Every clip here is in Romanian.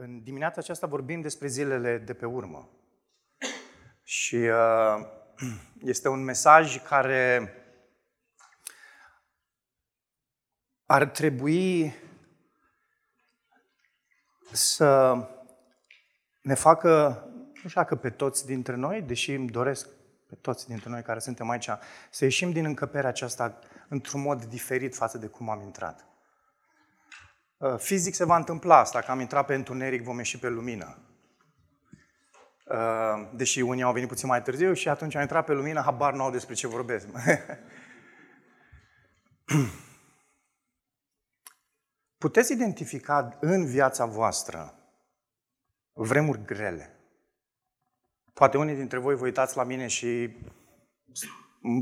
În dimineața aceasta vorbim despre zilele de pe urmă. Și uh, este un mesaj care ar trebui să ne facă, nu știu dacă pe toți dintre noi, deși îmi doresc pe toți dintre noi care suntem aici, să ieșim din încăperea aceasta într-un mod diferit față de cum am intrat. Uh, fizic se va întâmpla asta, că am intrat pe întuneric, vom ieși pe lumină. Uh, deși unii au venit puțin mai târziu și atunci am intrat pe lumină, habar nu au despre ce vorbesc. Puteți identifica în viața voastră vremuri grele. Poate unii dintre voi vă uitați la mine și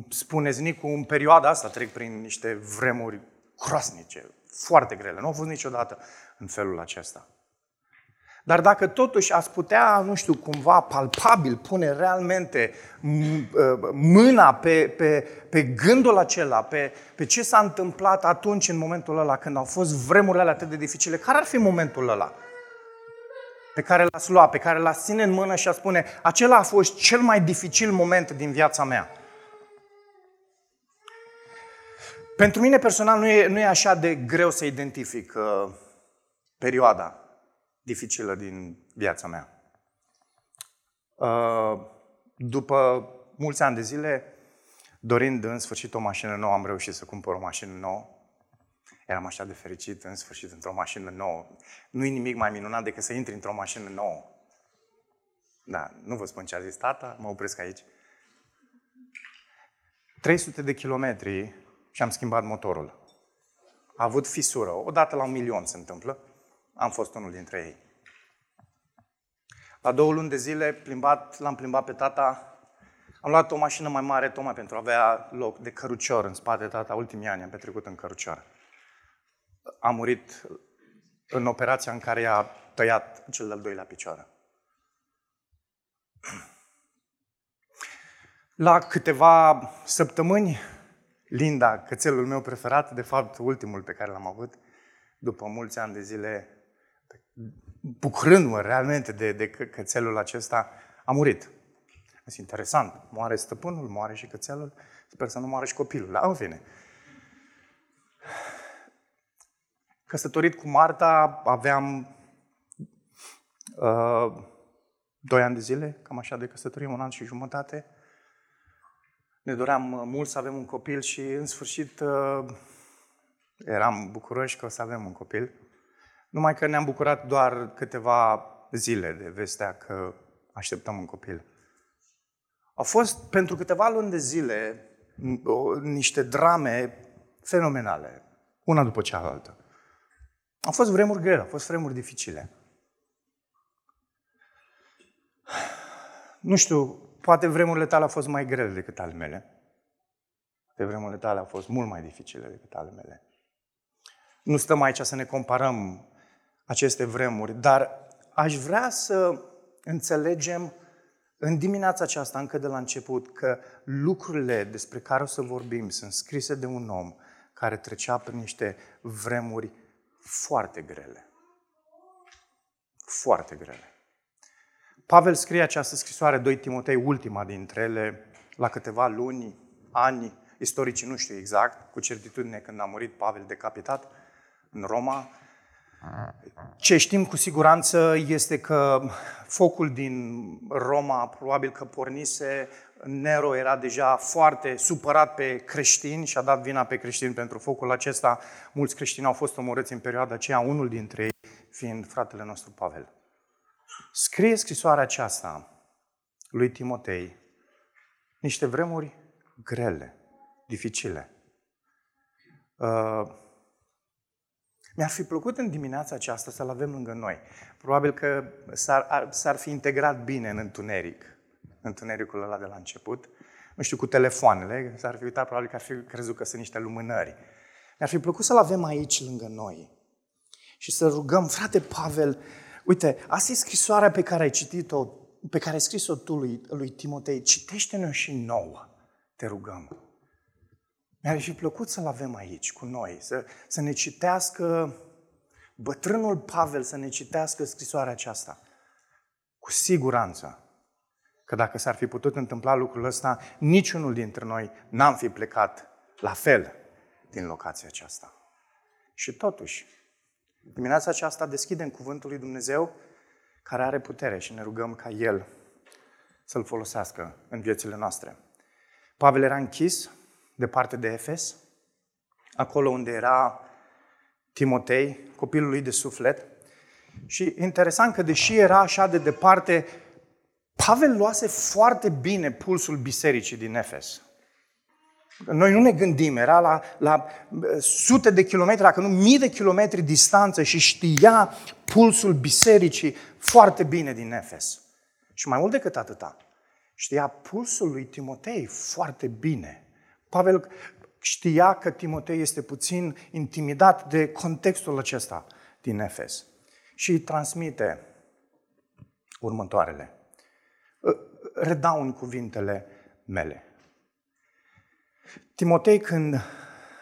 spuneți, Nicu, în perioada asta trec prin niște vremuri groasnice, foarte grele. Nu au fost niciodată în felul acesta. Dar dacă totuși ați putea, nu știu, cumva palpabil pune realmente ă, mâna pe, pe, pe gândul acela, pe, pe ce s-a întâmplat atunci, în momentul ăla, când au fost vremurile alea atât de dificile, care ar fi momentul ăla? Pe care l-ați luat, pe care l-ați ține în mână și a spune, acela a fost cel mai dificil moment din viața mea. Pentru mine personal nu e, nu e așa de greu să identific uh, perioada dificilă din viața mea. Uh, după mulți ani de zile, dorind în sfârșit o mașină nouă, am reușit să cumpăr o mașină nouă. Eram așa de fericit în sfârșit într-o mașină nouă. Nu e nimic mai minunat decât să intri într-o mașină nouă. Da, nu vă spun ce a zis tata, mă opresc aici. 300 de kilometri și am schimbat motorul. A avut fisură. Odată la un milion se întâmplă. Am fost unul dintre ei. La două luni de zile plimbat, l-am plimbat pe tata. Am luat o mașină mai mare tocmai pentru a avea loc de cărucior în spate. Tata, ultimii ani am petrecut în cărucior. A murit în operația în care i-a tăiat cel de-al doilea picioare. La câteva săptămâni Linda, cățelul meu preferat, de fapt ultimul pe care l-am avut, după mulți ani de zile, bucurându-mă realmente de, de cățelul acesta, a murit. Este interesant. Moare stăpânul, moare și cățelul, sper să nu moare și copilul. Dar, în fine. Căsătorit cu Marta, aveam uh, doi ani de zile, cam așa de căsătorie, un an și jumătate ne doream uh, mult să avem un copil și în sfârșit uh, eram bucuroși că o să avem un copil. Numai că ne-am bucurat doar câteva zile de vestea că așteptăm un copil. Au fost pentru câteva luni de zile niște drame fenomenale, una după cealaltă. Au fost vremuri grele, au fost vremuri dificile. Nu știu, Poate vremurile tale au fost mai grele decât ale mele. Poate vremurile tale au fost mult mai dificile decât ale mele. Nu stăm aici să ne comparăm aceste vremuri, dar aș vrea să înțelegem în dimineața aceasta, încă de la început, că lucrurile despre care o să vorbim sunt scrise de un om care trecea prin niște vremuri foarte grele. Foarte grele. Pavel scrie această scrisoare 2 Timotei, ultima dintre ele, la câteva luni, ani, istoricii nu știu exact, cu certitudine când a murit Pavel decapitat în Roma. Ce știm cu siguranță este că focul din Roma probabil că pornise, Nero era deja foarte supărat pe creștini și a dat vina pe creștini pentru focul acesta. Mulți creștini au fost omorâți în perioada aceea, unul dintre ei fiind fratele nostru Pavel. Scrie scrisoarea aceasta lui Timotei niște vremuri grele, dificile. Uh, mi-ar fi plăcut în dimineața aceasta să-l avem lângă noi. Probabil că s-ar, s-ar fi integrat bine în întuneric, întunericul ăla de la început. Nu știu, cu telefoanele, s-ar fi uitat, probabil că ar fi crezut că sunt niște lumânări. Mi-ar fi plăcut să-l avem aici lângă noi și să rugăm, frate Pavel, Uite, asta e scrisoarea pe care ai citit-o, pe care ai scris-o tu lui, lui Timotei. Citește-ne și nouă, te rugăm. Mi-ar fi plăcut să-l avem aici cu noi, să, să ne citească bătrânul Pavel să ne citească scrisoarea aceasta. Cu siguranță că dacă s-ar fi putut întâmpla lucrul ăsta, niciunul dintre noi n-am fi plecat la fel din locația aceasta. Și totuși, dimineața aceasta deschidem Cuvântul lui Dumnezeu care are putere și ne rugăm ca El să-L folosească în viețile noastre. Pavel era închis departe de Efes, acolo unde era Timotei, copilul lui de suflet. Și interesant că deși era așa de departe, Pavel luase foarte bine pulsul bisericii din Efes. Noi nu ne gândim, era la, la sute de kilometri, dacă nu mii de kilometri distanță și știa pulsul bisericii foarte bine din Efes. Și mai mult decât atâta, știa pulsul lui Timotei foarte bine. Pavel știa că Timotei este puțin intimidat de contextul acesta din Efes și îi transmite următoarele. Redau în cuvintele mele. Timotei, când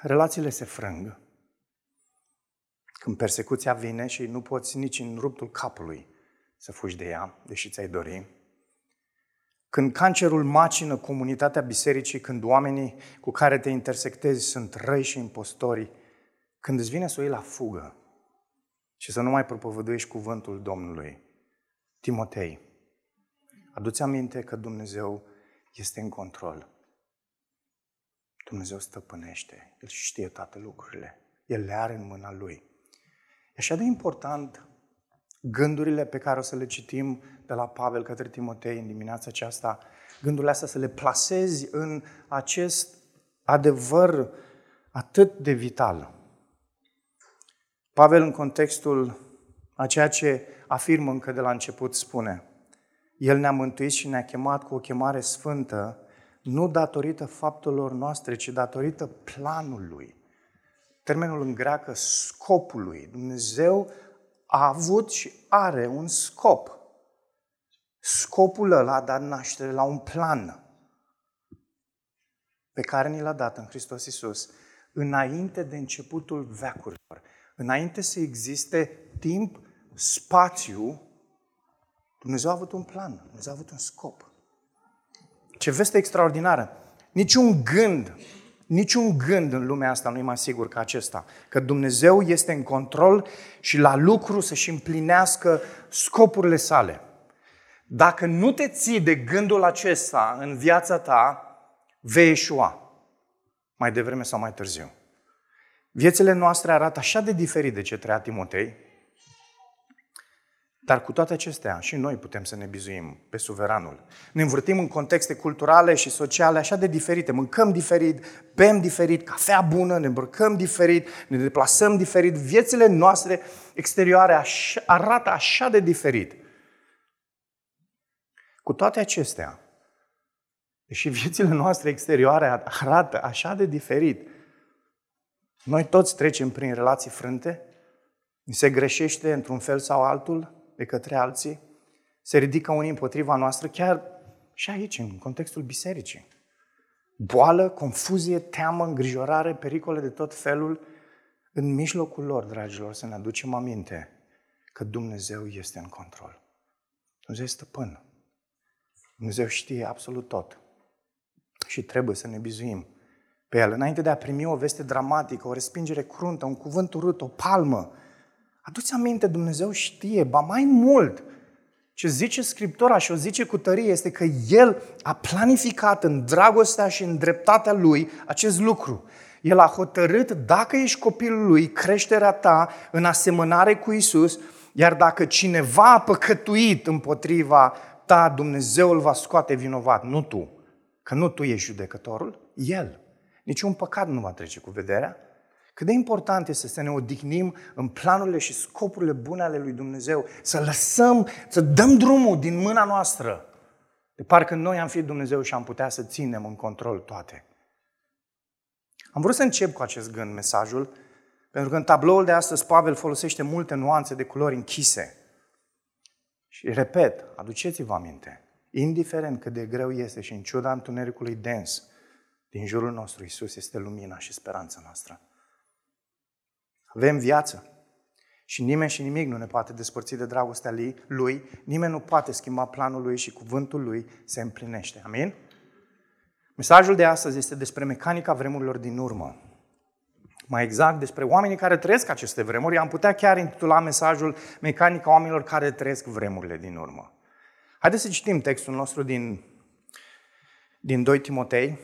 relațiile se frâng, când persecuția vine și nu poți nici în ruptul capului să fugi de ea, deși ți-ai dori, când cancerul macină comunitatea bisericii, când oamenii cu care te intersectezi sunt răi și impostori, când îți vine să o iei la fugă și să nu mai propovăduiești cuvântul Domnului, Timotei, aduți aminte că Dumnezeu este în control. Dumnezeu stăpânește, El știe toate lucrurile, El le are în mâna Lui. E așa de important gândurile pe care o să le citim de la Pavel către Timotei în dimineața aceasta, gândurile astea să le plasezi în acest adevăr atât de vital. Pavel, în contextul a ceea ce afirmă încă de la început, spune El ne-a mântuit și ne-a chemat cu o chemare sfântă, nu datorită faptelor noastre, ci datorită planului. Termenul în greacă, scopului. Dumnezeu a avut și are un scop. Scopul ăla a dat naștere la un plan pe care ni l-a dat în Hristos Iisus înainte de începutul veacurilor. Înainte să existe timp, spațiu, Dumnezeu a avut un plan, Dumnezeu a avut un scop. Ce veste extraordinară! Niciun gând Niciun gând în lumea asta nu e mai sigur ca acesta. Că Dumnezeu este în control și la lucru să-și împlinească scopurile sale. Dacă nu te ții de gândul acesta în viața ta, vei eșua. Mai devreme sau mai târziu. Viețile noastre arată așa de diferit de ce trăia Timotei, dar cu toate acestea, și noi putem să ne bizuim pe suveranul. Ne învârtim în contexte culturale și sociale așa de diferite. Mâncăm diferit, bem diferit, cafea bună, ne îmbrăcăm diferit, ne deplasăm diferit. Viețile noastre exterioare așa, arată așa de diferit. Cu toate acestea, deși viețile noastre exterioare arată așa de diferit, noi toți trecem prin relații frânte, se greșește într-un fel sau altul, de către alții, se ridică unii împotriva noastră, chiar și aici, în contextul bisericii. Boală, confuzie, teamă, îngrijorare, pericole de tot felul, în mijlocul lor, dragilor, să ne aducem aminte că Dumnezeu este în control. Dumnezeu este stăpân. Dumnezeu știe absolut tot. Și trebuie să ne bizuim pe El. Înainte de a primi o veste dramatică, o respingere cruntă, un cuvânt urât, o palmă, Aduți aminte, Dumnezeu știe, ba mai mult, ce zice Scriptura și o zice cu tărie este că El a planificat în dragostea și în dreptatea Lui acest lucru. El a hotărât, dacă ești copilul Lui, creșterea ta în asemănare cu Isus, iar dacă cineva a păcătuit împotriva ta, Dumnezeu îl va scoate vinovat, nu tu. Că nu tu ești judecătorul, El. Niciun păcat nu va trece cu vederea, cât de important este să ne odihnim în planurile și scopurile bune ale lui Dumnezeu, să lăsăm, să dăm drumul din mâna noastră. De parcă noi am fi Dumnezeu și am putea să ținem în control toate. Am vrut să încep cu acest gând mesajul, pentru că în tabloul de astăzi Pavel folosește multe nuanțe de culori închise. Și repet, aduceți-vă aminte, indiferent cât de greu este și în ciuda întunericului dens, din jurul nostru Isus este lumina și speranța noastră. Avem viață. Și nimeni și nimic nu ne poate despărți de dragostea lui, nimeni nu poate schimba planul lui și cuvântul lui se împlinește. Amin? Mesajul de astăzi este despre mecanica vremurilor din urmă. Mai exact, despre oamenii care trăiesc aceste vremuri. Am putea chiar intitula mesajul Mecanica oamenilor care trăiesc vremurile din urmă. Haideți să citim textul nostru din, din 2 Timotei,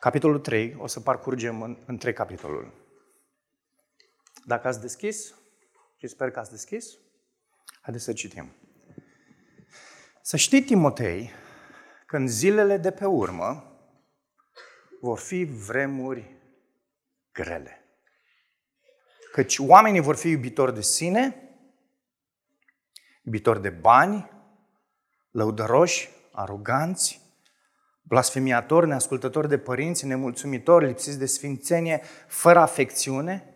capitolul 3. O să parcurgem în, în trei capitolul. Dacă ați deschis, și sper că ați deschis, haideți să citim. Să știi, Timotei, că în zilele de pe urmă vor fi vremuri grele. Căci oamenii vor fi iubitori de sine, iubitori de bani, lăudăroși, aroganți, blasfemiatori, neascultători de părinți, nemulțumitori, lipsiți de sfințenie, fără afecțiune,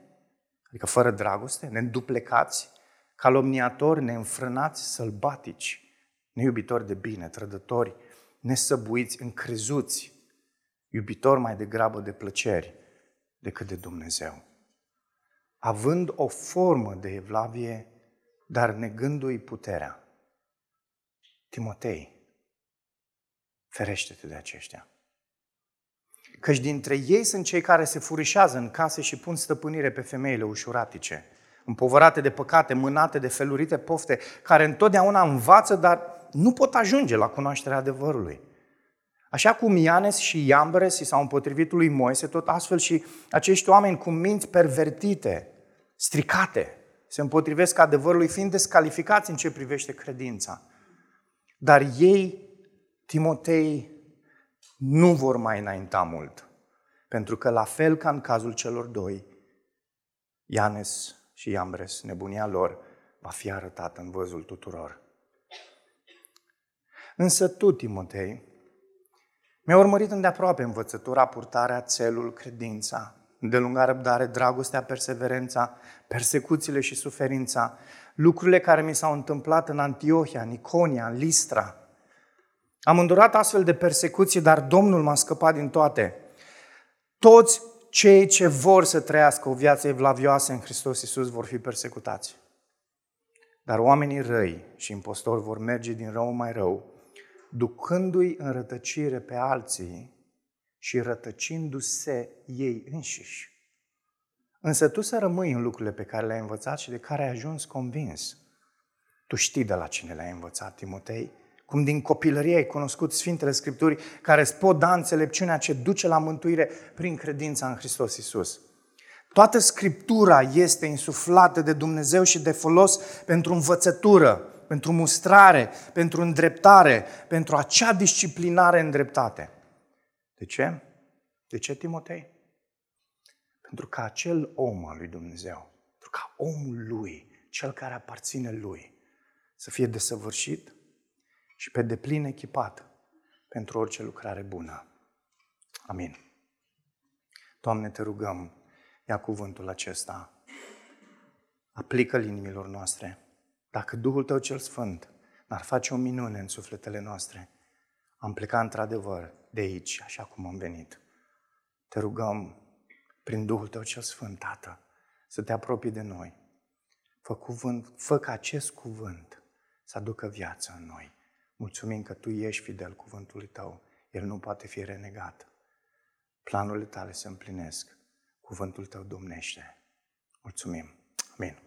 adică fără dragoste, neînduplecați, calomniatori, neînfrânați, sălbatici, neiubitori de bine, trădători, nesăbuiți, încrezuți, iubitori mai degrabă de plăceri decât de Dumnezeu. Având o formă de evlavie, dar negându-i puterea. Timotei, ferește-te de aceștia. Căci dintre ei sunt cei care se furișează în case și pun stăpânire pe femeile ușuratice, împovărate de păcate, mânate de felurite pofte, care întotdeauna învață, dar nu pot ajunge la cunoașterea adevărului. Așa cum Ianes și Iambres și s-au împotrivit lui Moise, tot astfel și acești oameni cu minți pervertite, stricate, se împotrivesc adevărului, fiind descalificați în ce privește credința. Dar ei, Timotei, nu vor mai înainta mult. Pentru că, la fel ca în cazul celor doi, Ianes și Iambres, nebunia lor, va fi arătată în văzul tuturor. Însă tu, Timotei, mi-a urmărit îndeaproape învățătura, purtarea, țelul, credința, îndelunga răbdare, dragostea, perseverența, persecuțiile și suferința, lucrurile care mi s-au întâmplat în Antiohia, în Iconia, în Listra. Am îndurat astfel de persecuții, dar Domnul m-a scăpat din toate. Toți cei ce vor să trăiască o viață evlavioasă în Hristos Iisus vor fi persecutați. Dar oamenii răi și impostori vor merge din rău mai rău, ducându-i în rătăcire pe alții și rătăcindu-se ei înșiși. Însă tu să rămâi în lucrurile pe care le-ai învățat și de care ai ajuns convins. Tu știi de la cine le-ai învățat, Timotei, cum din copilărie ai cunoscut Sfintele Scripturi care îți pot da înțelepciunea ce duce la mântuire prin credința în Hristos Isus. Toată Scriptura este insuflată de Dumnezeu și de folos pentru învățătură, pentru mustrare, pentru îndreptare, pentru acea disciplinare în dreptate. De ce? De ce, Timotei? Pentru că acel om al lui Dumnezeu, pentru ca omul lui, cel care aparține lui, să fie desăvârșit și pe deplin echipat pentru orice lucrare bună. Amin. Doamne, te rugăm, ia cuvântul acesta, aplică-l inimilor noastre, dacă Duhul Tău cel Sfânt n-ar face o minune în sufletele noastre, am plecat într-adevăr de aici, așa cum am venit. Te rugăm, prin Duhul Tău cel Sfânt, Tată, să te apropii de noi. Fă, cuvânt, fă ca acest cuvânt să aducă viață în noi. Mulțumim că Tu ești fidel cuvântului Tău. El nu poate fi renegat. Planurile Tale se împlinesc. Cuvântul Tău domnește. Mulțumim. Amin.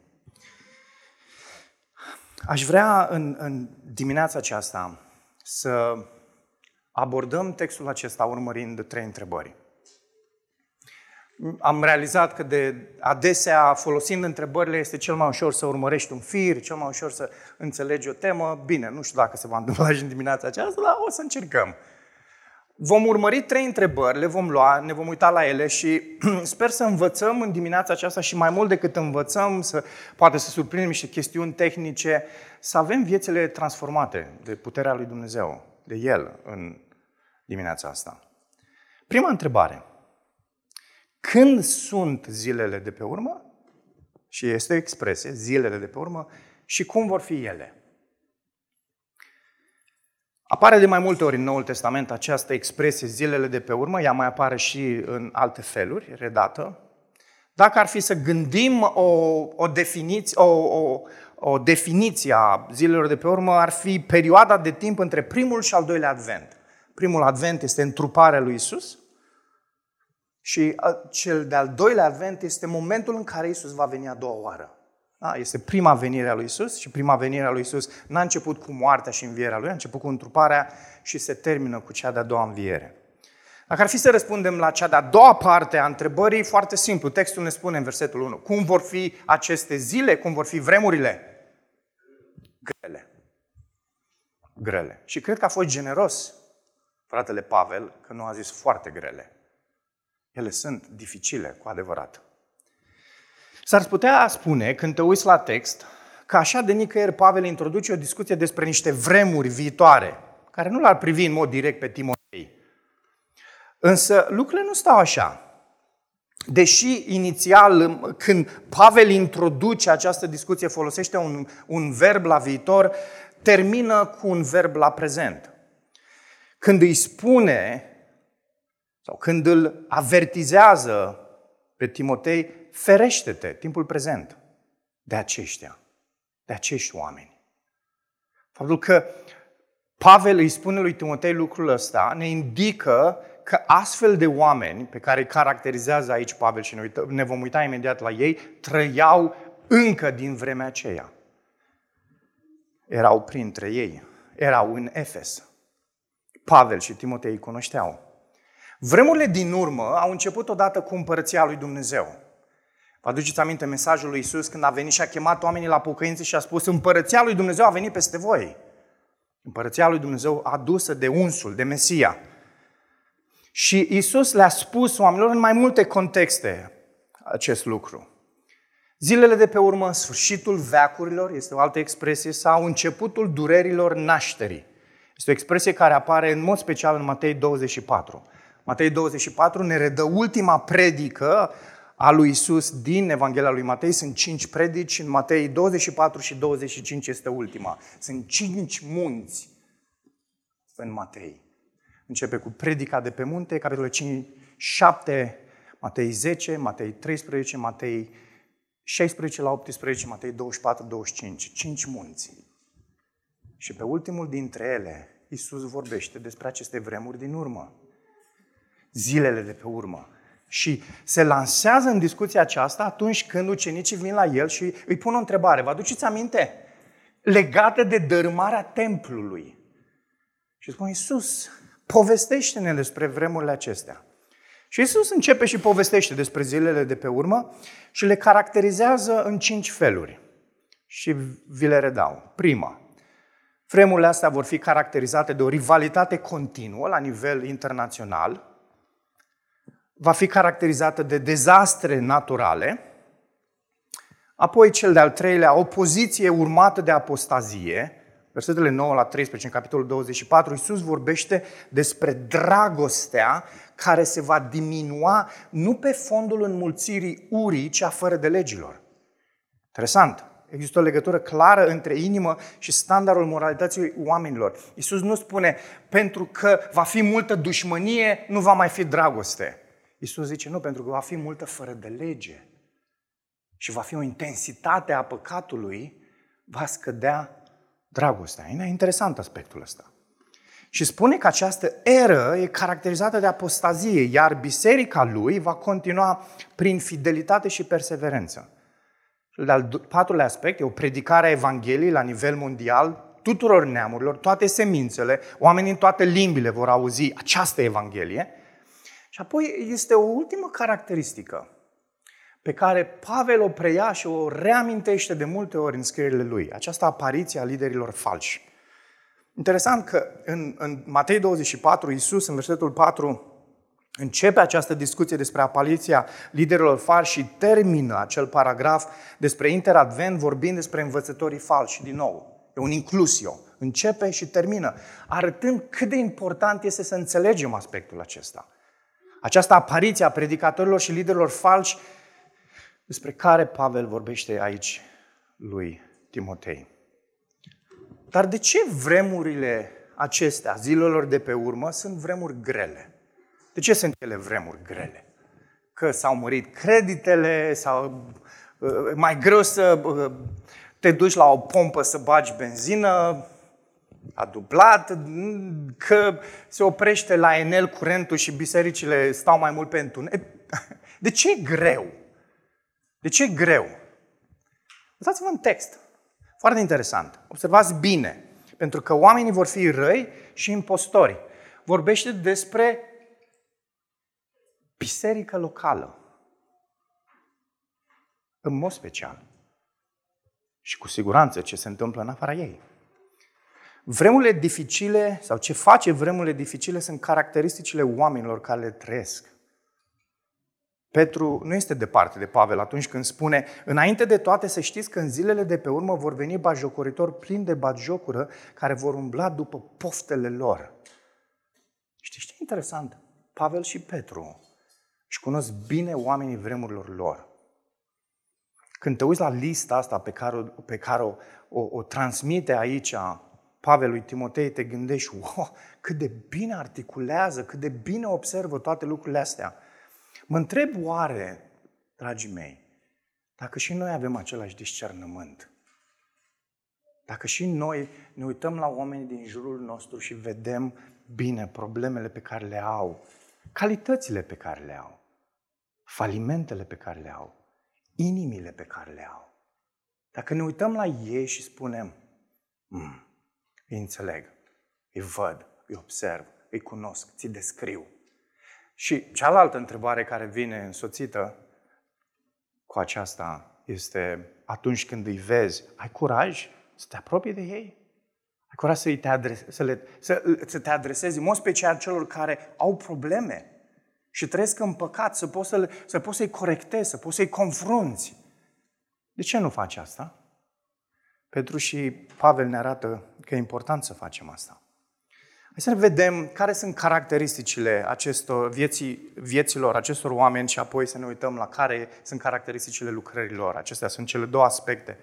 Aș vrea în, în dimineața aceasta să abordăm textul acesta urmărind trei întrebări. Am realizat că de adesea, folosind întrebările, este cel mai ușor să urmărești un fir, cel mai ușor să înțelegi o temă. Bine, nu știu dacă se va întâmpla și în dimineața aceasta, dar o să încercăm. Vom urmări trei întrebări, le vom lua, ne vom uita la ele și sper să învățăm în dimineața aceasta și mai mult decât învățăm, să, poate să surprindem niște chestiuni tehnice, să avem viețile transformate de puterea lui Dumnezeu, de El în dimineața asta. Prima întrebare. Când sunt zilele de pe urmă? Și este o expresie, zilele de pe urmă, și cum vor fi ele? Apare de mai multe ori în Noul Testament această expresie zilele de pe urmă, ea mai apare și în alte feluri, redată, Dacă ar fi să gândim o, o, definiție, o, o, o definiție a zilelor de pe urmă, ar fi perioada de timp între primul și al doilea advent. Primul advent este întruparea lui Isus și cel de-al doilea advent este momentul în care Isus va veni a doua oară. Da? Este prima venire a lui Isus și prima venire a lui Isus n-a început cu moartea și învierea lui, a început cu întruparea și se termină cu cea de-a doua înviere. Dacă ar fi să răspundem la cea de-a doua parte a întrebării, foarte simplu. Textul ne spune în versetul 1. Cum vor fi aceste zile? Cum vor fi vremurile? Grele. Grele. Și cred că a fost generos fratele Pavel că nu a zis foarte grele. Ele sunt dificile, cu adevărat. S-ar putea spune, când te uiți la text, că așa de nicăieri Pavel introduce o discuție despre niște vremuri viitoare, care nu l-ar privi în mod direct pe Timotei. Însă lucrurile nu stau așa. Deși inițial, când Pavel introduce această discuție, folosește un, un verb la viitor, termină cu un verb la prezent. Când îi spune sau când îl avertizează pe Timotei, ferește-te, timpul prezent, de aceștia, de acești oameni. Faptul că Pavel îi spune lui Timotei lucrul ăsta ne indică că astfel de oameni pe care îi caracterizează aici Pavel și ne, uită, ne vom uita imediat la ei, trăiau încă din vremea aceea. Erau printre ei, erau în Efes. Pavel și Timotei îi cunoșteau. Vremurile din urmă au început odată cu împărăția lui Dumnezeu. Vă aduceți aminte mesajul lui Isus când a venit și a chemat oamenii la pocăință și a spus Împărăția lui Dumnezeu a venit peste voi. Împărăția lui Dumnezeu adusă de unsul, de Mesia. Și Isus le-a spus oamenilor în mai multe contexte acest lucru. Zilele de pe urmă, sfârșitul veacurilor, este o altă expresie, sau începutul durerilor nașterii. Este o expresie care apare în mod special în Matei 24. Matei 24 ne redă ultima predică a lui Isus din Evanghelia lui Matei. Sunt cinci predici, în Matei 24 și 25 este ultima. Sunt cinci munți în Matei. Începe cu predica de pe munte, capitolul 5, 7, Matei 10, Matei 13, Matei 16 la 18, Matei 24, 25. Cinci munți. Și pe ultimul dintre ele, Isus vorbește despre aceste vremuri din urmă. Zilele de pe urmă. Și se lansează în discuția aceasta atunci când ucenicii vin la el și îi pun o întrebare. Vă aduceți aminte? Legată de dărâmarea templului. Și spune, Iisus, povestește-ne despre vremurile acestea. Și Iisus începe și povestește despre zilele de pe urmă și le caracterizează în cinci feluri. Și vi le redau. Prima, vremurile astea vor fi caracterizate de o rivalitate continuă la nivel internațional, va fi caracterizată de dezastre naturale, apoi cel de-al treilea, opoziție urmată de apostazie, versetele 9 la 13, în capitolul 24, Iisus vorbește despre dragostea care se va diminua nu pe fondul înmulțirii urii, ci a fără de legilor. Interesant. Există o legătură clară între inimă și standardul moralității oamenilor. Iisus nu spune, pentru că va fi multă dușmănie, nu va mai fi dragoste. Iisus zice, nu, pentru că va fi multă fără de lege și va fi o intensitate a păcatului, va scădea dragostea. E interesant aspectul ăsta. Și spune că această eră e caracterizată de apostazie, iar biserica lui va continua prin fidelitate și perseverență. Cel de-al patrulea aspect e o predicare a Evangheliei la nivel mondial, tuturor neamurilor, toate semințele, oamenii în toate limbile vor auzi această Evanghelie – și apoi este o ultimă caracteristică pe care Pavel o preia și o reamintește de multe ori în scrierile lui, această apariție a liderilor falși. Interesant că în, în Matei 24, Iisus, în versetul 4, începe această discuție despre apariția liderilor falși și termină acel paragraf despre interadvent vorbind despre învățătorii falși din nou. E un inclusio. Începe și termină, arătând cât de important este să înțelegem aspectul acesta această apariție a predicatorilor și liderilor falși despre care Pavel vorbește aici lui Timotei. Dar de ce vremurile acestea, zilelor de pe urmă, sunt vremuri grele? De ce sunt ele vremuri grele? că s-au mărit creditele, sau uh, mai greu să uh, te duci la o pompă să bagi benzină, a dublat, că se oprește la Enel curentul și bisericile stau mai mult pe întuneric. De ce e greu? De ce e greu? Uitați-vă în text. Foarte interesant. Observați bine. Pentru că oamenii vor fi răi și impostori. Vorbește despre biserică locală. În mod special. Și cu siguranță ce se întâmplă în afara ei. Vremurile dificile, sau ce face vremurile dificile, sunt caracteristicile oamenilor care le trăiesc. Petru nu este departe de Pavel atunci când spune Înainte de toate să știți că în zilele de pe urmă vor veni bajocoritori plini de batjocură care vor umbla după poftele lor. Știți ce interesant? Pavel și Petru își cunosc bine oamenii vremurilor lor. Când te uiți la lista asta pe care, o, pe care o, o, o transmite aici Pavel lui Timotei, te gândești, wow, cât de bine articulează, cât de bine observă toate lucrurile astea. Mă întreb oare, dragii mei, dacă și noi avem același discernământ, dacă și noi ne uităm la oamenii din jurul nostru și vedem bine problemele pe care le au, calitățile pe care le au, falimentele pe care le au, inimile pe care le au. Dacă ne uităm la ei și spunem, mm, îi înțeleg, îi văd, îi observ, îi cunosc, ți descriu. Și cealaltă întrebare care vine însoțită cu aceasta este atunci când îi vezi, ai curaj să te apropii de ei? Ai curaj să, te, adrese, să, le, să, să te adresezi, în mod special celor care au probleme și trăiesc în păcat, să poți, să, să poți să-i corectezi, să poți să-i confrunți. De ce nu faci asta? Petru și Pavel ne arată că e important să facem asta. Hai să ne vedem care sunt caracteristicile acestor vieții, vieților acestor oameni și apoi să ne uităm la care sunt caracteristicile lucrărilor. Acestea sunt cele două aspecte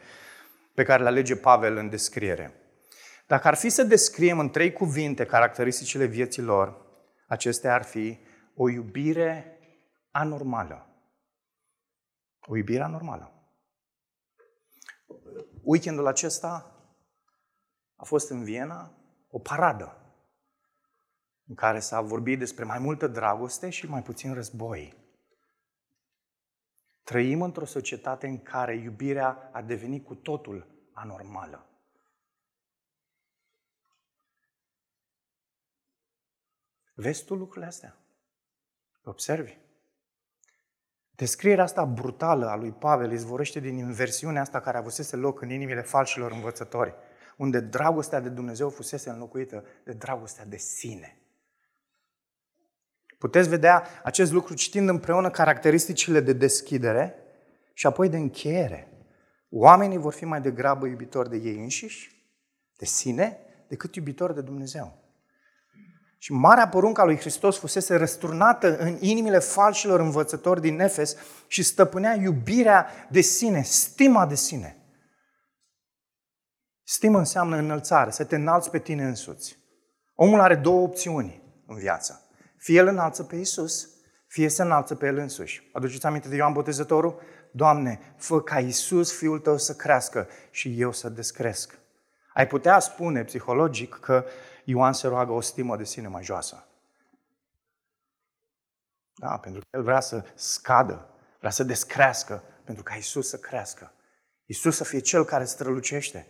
pe care le alege Pavel în descriere. Dacă ar fi să descriem în trei cuvinte caracteristicile vieților, acestea ar fi o iubire anormală. O iubire anormală. Weekendul acesta a fost în Viena o paradă în care s-a vorbit despre mai multă dragoste și mai puțin război. Trăim într-o societate în care iubirea a devenit cu totul anormală. Vezi tu lucrurile astea? Observi? Descrierea asta brutală a lui Pavel izvorăște din inversiunea asta care avusese loc în inimile falșilor învățători, unde dragostea de Dumnezeu fusese înlocuită de dragostea de sine. Puteți vedea acest lucru citind împreună caracteristicile de deschidere și apoi de încheiere. Oamenii vor fi mai degrabă iubitori de ei înșiși, de sine, decât iubitori de Dumnezeu. Și marea poruncă a lui Hristos fusese răsturnată în inimile falșilor învățători din Efes și stăpânea iubirea de sine, stima de sine. Stimă înseamnă înălțare, să te înalți pe tine însuți. Omul are două opțiuni în viață. Fie el înalță pe Isus, fie se înalță pe el însuși. Aduceți aminte de Ioan Botezătorul? Doamne, fă ca Isus, Fiul Tău, să crească și eu să descresc. Ai putea spune psihologic că Ioan se roagă o stimă de sine mai joasă. Da, pentru că el vrea să scadă, vrea să descrească, pentru ca Isus să crească. Isus să fie cel care strălucește.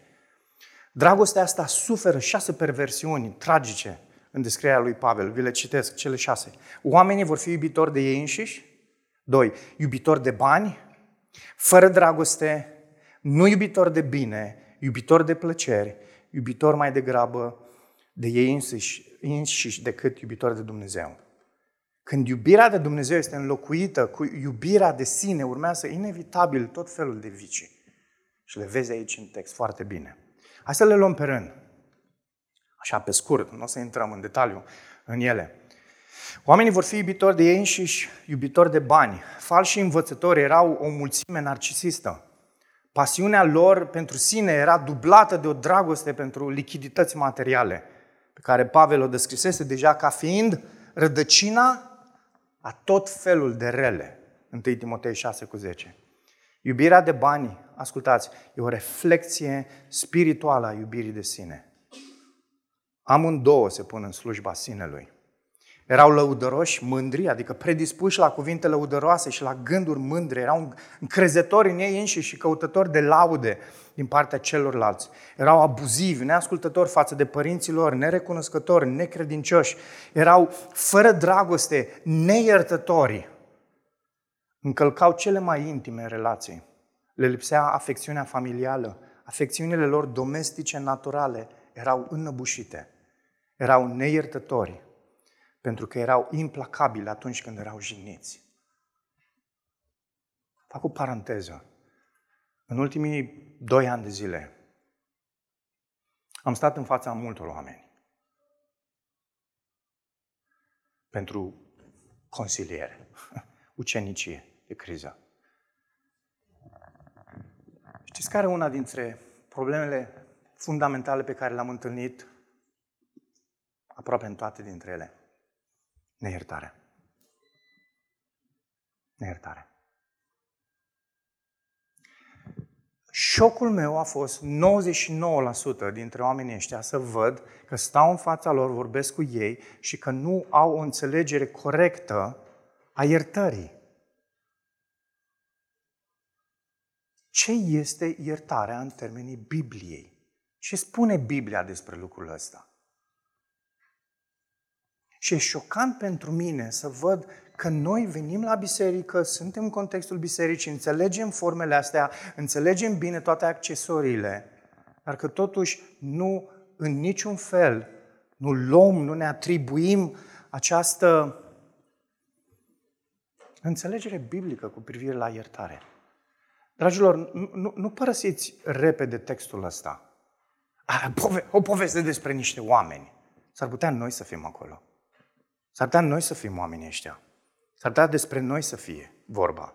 Dragostea asta suferă șase perversiuni tragice în descrierea lui Pavel. Vi le citesc, cele șase. Oamenii vor fi iubitori de ei înșiși. Doi, iubitori de bani, fără dragoste, nu iubitori de bine, iubitori de plăceri, iubitori mai degrabă de ei înșiși, înșiși decât iubitori de Dumnezeu. Când iubirea de Dumnezeu este înlocuită cu iubirea de sine, urmează inevitabil tot felul de vicii. Și le vezi aici în text foarte bine. Hai să le luăm pe rând. Așa, pe scurt, nu o să intrăm în detaliu în ele. Oamenii vor fi iubitori de ei înșiși, iubitori de bani. Falși învățători erau o mulțime narcisistă. Pasiunea lor pentru sine era dublată de o dragoste pentru lichidități materiale pe care Pavel o descrisese deja ca fiind rădăcina a tot felul de rele. 1 Timotei 6 cu 10. Iubirea de bani, ascultați, e o reflexie spirituală a iubirii de sine. Amândouă se pun în slujba sinelui. Erau lăudăroși, mândri, adică predispuși la cuvinte lăudăroase și la gânduri mândre. Erau încrezători în ei înșiși și căutători de laude din partea celorlalți. Erau abuzivi, neascultători față de părinților, nerecunoscători, necredincioși. Erau fără dragoste, neiertători. Încălcau cele mai intime relații. Le lipsea afecțiunea familială, afecțiunile lor domestice naturale erau înăbușite. Erau neiertători pentru că erau implacabili atunci când erau jigniți. Fac o paranteză. În ultimii doi ani de zile am stat în fața multor oameni pentru consiliere, ucenicie de criză. Știți care e una dintre problemele fundamentale pe care le-am întâlnit aproape în toate dintre ele? Neiertare. Neiertare. Șocul meu a fost 99% dintre oamenii ăștia să văd că stau în fața lor, vorbesc cu ei și că nu au o înțelegere corectă a iertării. Ce este iertarea în termenii Bibliei? Ce spune Biblia despre lucrul ăsta? Și e șocant pentru mine să văd că noi venim la biserică, suntem în contextul bisericii, înțelegem formele astea, înțelegem bine toate accesoriile, dar că totuși nu în niciun fel nu luăm, nu ne atribuim această înțelegere biblică cu privire la iertare. Dragilor, nu, nu părăsiți repede textul ăsta. O poveste despre niște oameni. S-ar putea noi să fim acolo. S-ar putea noi să fim oamenii ăștia. S-ar putea despre noi să fie vorba.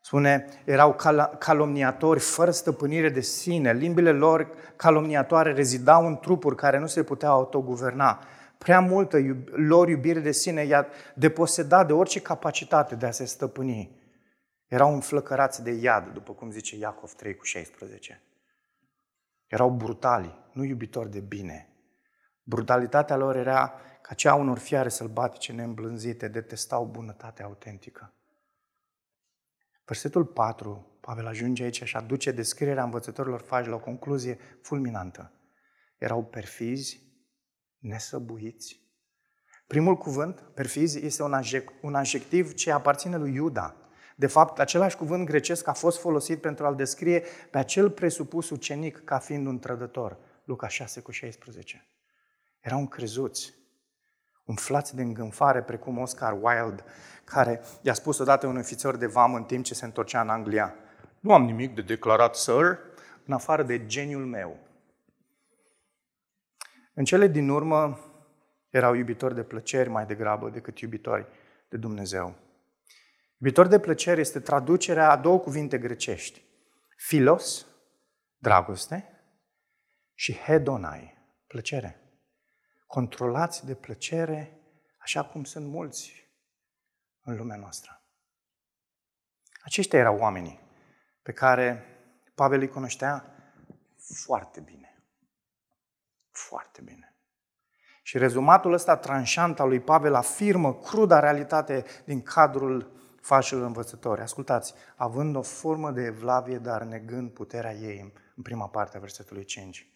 Spune, erau cal- calomniatori fără stăpânire de sine, limbile lor calomniatoare rezidau în trupuri care nu se puteau autoguverna. Prea multă iub- lor iubire de sine i-a deposedat de orice capacitate de a se stăpâni. Erau înflăcărați de iad, după cum zice Iacov 3 cu 16. Erau brutali, nu iubitori de bine. Brutalitatea lor era ca cea unor fiare sălbatice neîmblânzite, detestau bunătatea autentică. Versetul 4, Pavel ajunge aici și aduce descrierea învățătorilor faci la o concluzie fulminantă. Erau perfizi, nesăbuiți. Primul cuvânt, perfizi, este un, un adjectiv ce aparține lui Iuda. De fapt, același cuvânt grecesc a fost folosit pentru a-l descrie pe acel presupus ucenic ca fiind un trădător. Luca 6 cu 16. Erau încrezuți, umflați de îngânfare, precum Oscar Wilde, care i-a spus odată un ofițer de vamă în timp ce se întorcea în Anglia, nu am nimic de declarat, sir, în afară de geniul meu. În cele din urmă, erau iubitori de plăceri mai degrabă decât iubitori de Dumnezeu. Iubitor de plăceri este traducerea a două cuvinte grecești. Philos, dragoste, și hedonai, plăcere controlați de plăcere, așa cum sunt mulți în lumea noastră. Aceștia erau oamenii pe care Pavel îi cunoștea foarte bine. Foarte bine. Și rezumatul ăsta tranșant al lui Pavel afirmă cruda realitate din cadrul fașilor învățători. Ascultați, având o formă de evlavie, dar negând puterea ei, în prima parte a versetului 5.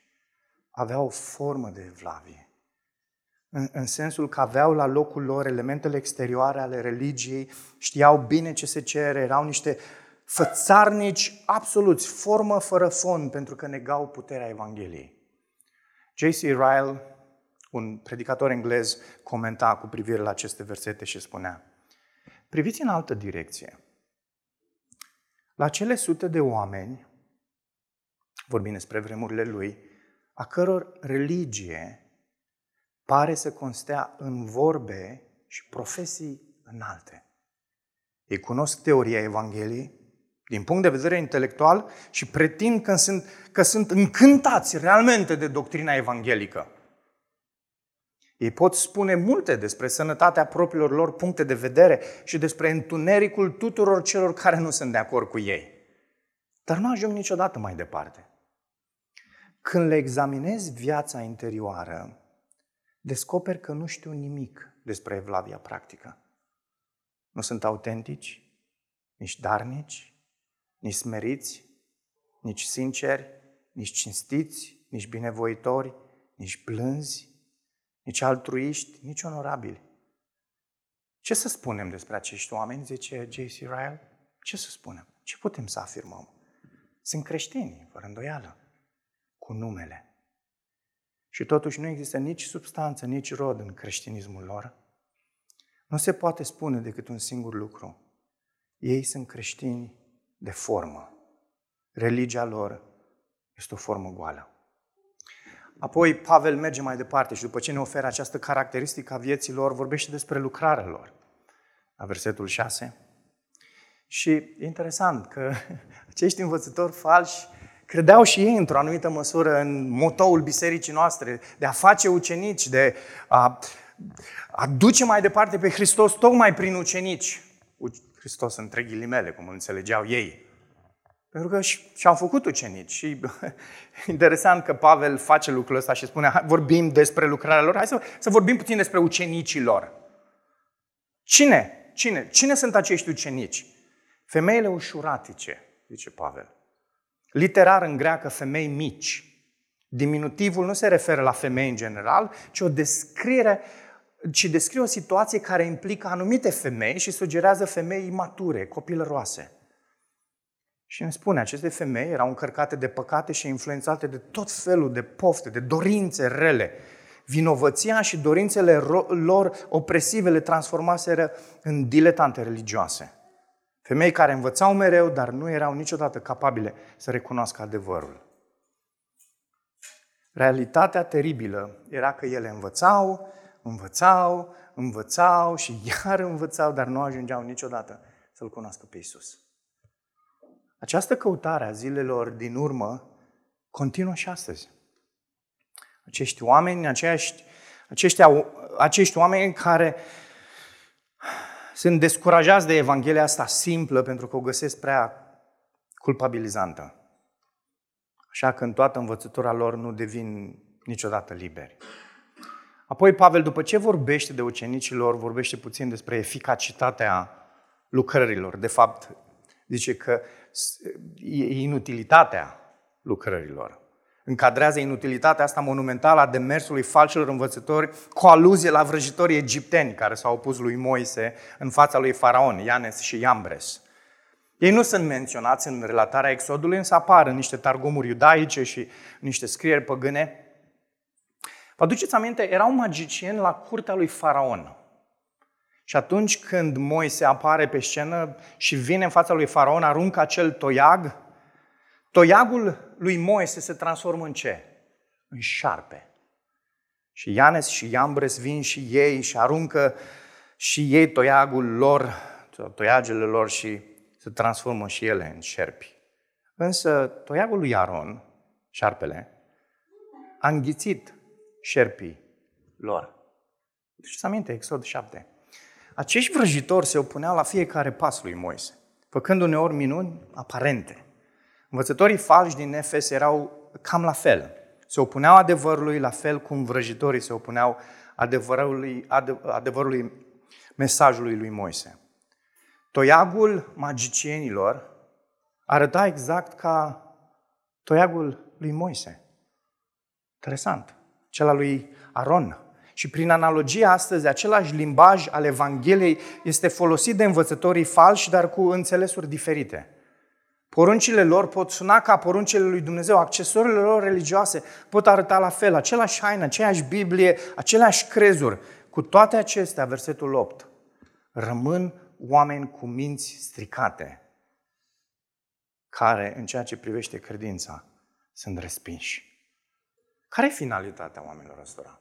Avea o formă de evlavie în, în sensul că aveau la locul lor elementele exterioare ale religiei, știau bine ce se cere, erau niște fățarnici absoluți, formă fără fond, pentru că negau puterea Evangheliei. J.C. Ryle, un predicator englez, comenta cu privire la aceste versete și spunea Priviți în altă direcție. La cele sute de oameni, vorbim despre vremurile lui, a căror religie pare să constea în vorbe și profesii înalte. Ei cunosc teoria Evangheliei din punct de vedere intelectual și pretind că sunt, că sunt încântați realmente de doctrina evanghelică. Ei pot spune multe despre sănătatea propriilor lor puncte de vedere și despre întunericul tuturor celor care nu sunt de acord cu ei. Dar nu ajung niciodată mai departe. Când le examinezi viața interioară, descoperi că nu știu nimic despre evlavia practică. Nu sunt autentici, nici darnici, nici smeriți, nici sinceri, nici cinstiți, nici binevoitori, nici blânzi, nici altruiști, nici onorabili. Ce să spunem despre acești oameni, zice J.C. Ryle? Ce să spunem? Ce putem să afirmăm? Sunt creștini, fără îndoială, cu numele. Și totuși nu există nici substanță, nici rod în creștinismul lor. Nu se poate spune decât un singur lucru. Ei sunt creștini de formă. Religia lor este o formă goală. Apoi Pavel merge mai departe și după ce ne oferă această caracteristică a vieții lor, vorbește despre lucrarea lor. La versetul 6. Și e interesant că acești învățători falși credeau și ei într-o anumită măsură în motoul bisericii noastre de a face ucenici, de a, a duce mai departe pe Hristos tocmai prin ucenici. Hristos între ghilimele, cum înțelegeau ei. Pentru că și-au făcut ucenici. Și interesant că Pavel face lucrul ăsta și spune, vorbim despre lucrarea lor, hai să, să vorbim puțin despre ucenicii lor. Cine? Cine? Cine sunt acești ucenici? Femeile ușuratice, zice Pavel. Literar în greacă, femei mici. Diminutivul nu se referă la femei în general, ci o descriere ci descrie o situație care implică anumite femei și sugerează femei imature, copilăroase. Și îmi spune, aceste femei erau încărcate de păcate și influențate de tot felul de pofte, de dorințe rele. Vinovăția și dorințele lor opresive le transformaseră în diletante religioase. Femei care învățau mereu, dar nu erau niciodată capabile să recunoască adevărul. Realitatea teribilă era că ele învățau, învățau, învățau și iar învățau, dar nu ajungeau niciodată să-L cunoască pe Isus. Această căutare a zilelor din urmă continuă și astăzi. Acești oameni, acești, aceștia, acești oameni care sunt descurajați de Evanghelia asta simplă pentru că o găsesc prea culpabilizantă. Așa că în toată învățătura lor nu devin niciodată liberi. Apoi Pavel, după ce vorbește de ucenicilor, vorbește puțin despre eficacitatea lucrărilor. De fapt, zice că e inutilitatea lucrărilor. Încadrează inutilitatea asta monumentală a demersului falșilor învățători cu aluzie la vrăjitorii egipteni care s-au opus lui Moise în fața lui Faraon, Ianes și Iambres. Ei nu sunt menționați în relatarea Exodului, însă apar în niște targumuri iudaice și niște scrieri păgâne. Vă aduceți aminte, erau magicieni la curtea lui Faraon. Și atunci când Moise apare pe scenă și vine în fața lui Faraon, aruncă acel toiag, toiagul lui Moise se transformă în ce? În șarpe. Și Ianes și Iambres vin și ei și aruncă și ei toiagul lor, toiagele lor și se transformă și ele în șerpi. Însă toiagul lui Aron, șarpele, a înghițit șerpii lor. Deci să aminte, Exod 7. Acești vrăjitori se opuneau la fiecare pas lui Moise, făcând uneori minuni aparente. Învățătorii falși din Efes erau cam la fel. Se opuneau adevărului la fel cum vrăjitorii se opuneau adevărului, adevărului mesajului lui Moise. Toiagul magicienilor arăta exact ca toiagul lui Moise. Interesant. Cel al lui Aron. Și prin analogie astăzi, același limbaj al Evangheliei este folosit de învățătorii falși, dar cu înțelesuri diferite. Poruncile lor pot suna ca poruncile lui Dumnezeu, accesoriile lor religioase pot arăta la fel, același haină, aceeași Biblie, aceleași crezuri. Cu toate acestea, versetul 8, rămân oameni cu minți stricate, care, în ceea ce privește credința, sunt respinși. Care e finalitatea oamenilor ăstora?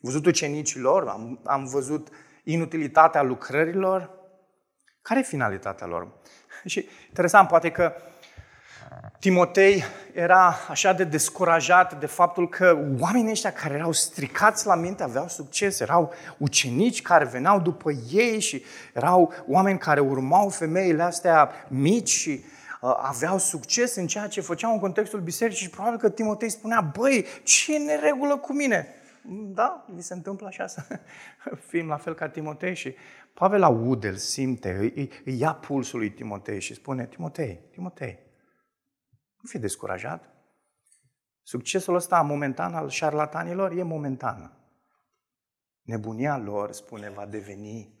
văzut ucenicilor, am, am văzut inutilitatea lucrărilor. Care e finalitatea lor? Și interesant, poate că Timotei era așa de descurajat de faptul că oamenii ăștia care erau stricați la minte aveau succes, erau ucenici care veneau după ei și erau oameni care urmau femeile astea mici și uh, aveau succes în ceea ce făceau în contextul bisericii și probabil că Timotei spunea, băi, ce neregulă cu mine? Da, mi se întâmplă așa să fim la fel ca Timotei și Pavel aude, îl simte, îi, îi ia pulsul lui Timotei și spune, Timotei, Timotei, nu fi descurajat. Succesul ăsta momentan al șarlatanilor e momentan. Nebunia lor, spune, va deveni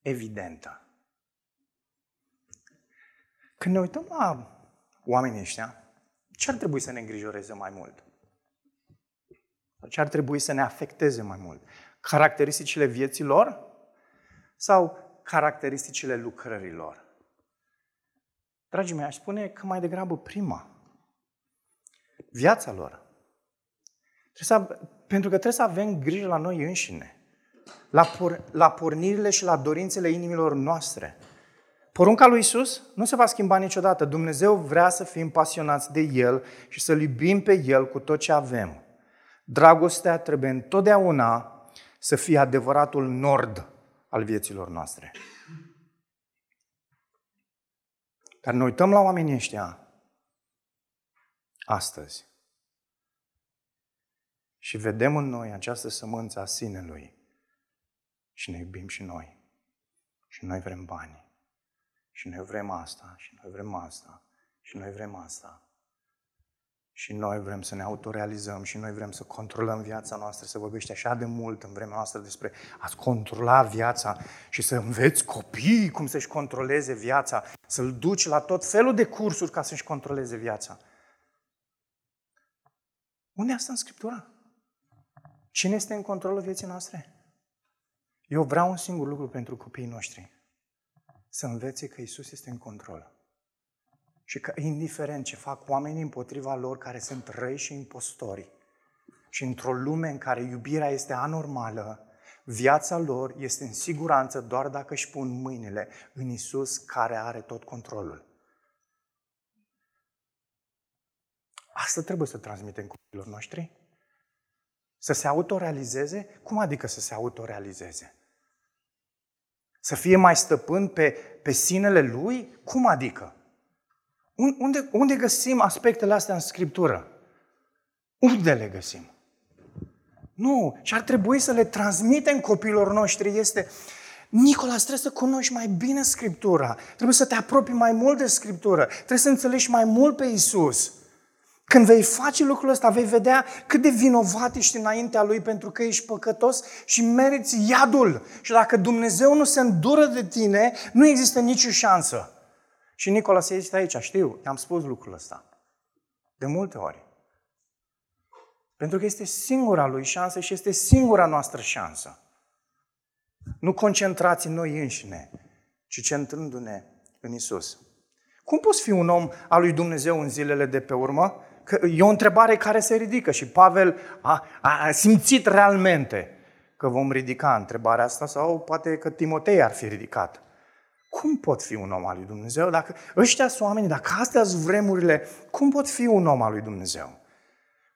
evidentă. Când ne uităm la oamenii ăștia, ce ar trebui să ne îngrijoreze mai mult? Ce ar trebui să ne afecteze mai mult? Caracteristicile vieții lor sau caracteristicile lucrărilor? Dragii mei, aș spune că mai degrabă prima. Viața lor. Trebuie să, pentru că trebuie să avem grijă la noi înșine, la, por, la pornirile și la dorințele inimilor noastre. Porunca lui Isus nu se va schimba niciodată. Dumnezeu vrea să fim pasionați de El și să-L iubim pe El cu tot ce avem. Dragostea trebuie întotdeauna să fie adevăratul nord al vieților noastre. Dar ne uităm la oamenii ăștia astăzi și vedem în noi această sămânță a sinelui și ne iubim și noi. Și noi vrem bani. Și noi vrem asta, și noi vrem asta, și noi vrem asta. Și noi vrem să ne autorealizăm și noi vrem să controlăm viața noastră. Se vorbește așa de mult în vremea noastră despre a controla viața și să înveți copiii cum să-și controleze viața, să-l duci la tot felul de cursuri ca să-și controleze viața. Unde asta în Scriptura? Cine este în controlul vieții noastre? Eu vreau un singur lucru pentru copiii noștri. Să învețe că Isus este în control. Și că indiferent ce fac oamenii împotriva lor care sunt răi și impostori, și într-o lume în care iubirea este anormală, viața lor este în siguranță doar dacă își pun mâinile în Isus care are tot controlul. Asta trebuie să transmitem copiilor noștri. Să se autorealizeze? Cum adică să se autorealizeze? Să fie mai stăpân pe, pe sinele lui? Cum adică? Unde, unde găsim aspectele astea în Scriptură? Unde le găsim? Nu, și ar trebui să le transmitem copiilor noștri este Nicola, trebuie să cunoști mai bine Scriptura. Trebuie să te apropii mai mult de Scriptură. Trebuie să înțelegi mai mult pe Isus. Când vei face lucrul ăsta, vei vedea cât de vinovat ești înaintea Lui pentru că ești păcătos și meriți iadul. Și dacă Dumnezeu nu se îndură de tine, nu există nicio șansă. Și Nicola se este aici, știu, i-am spus lucrul ăsta. De multe ori. Pentru că este singura lui șansă și este singura noastră șansă. Nu concentrați în noi înșine, ci centrându-ne în Isus. Cum poți fi un om al lui Dumnezeu în zilele de pe urmă? Că e o întrebare care se ridică și Pavel a, a simțit realmente că vom ridica întrebarea asta sau poate că Timotei ar fi ridicat. Cum pot fi un om al lui Dumnezeu? Dacă ăștia sunt oameni, dacă astea sunt vremurile, cum pot fi un om al lui Dumnezeu?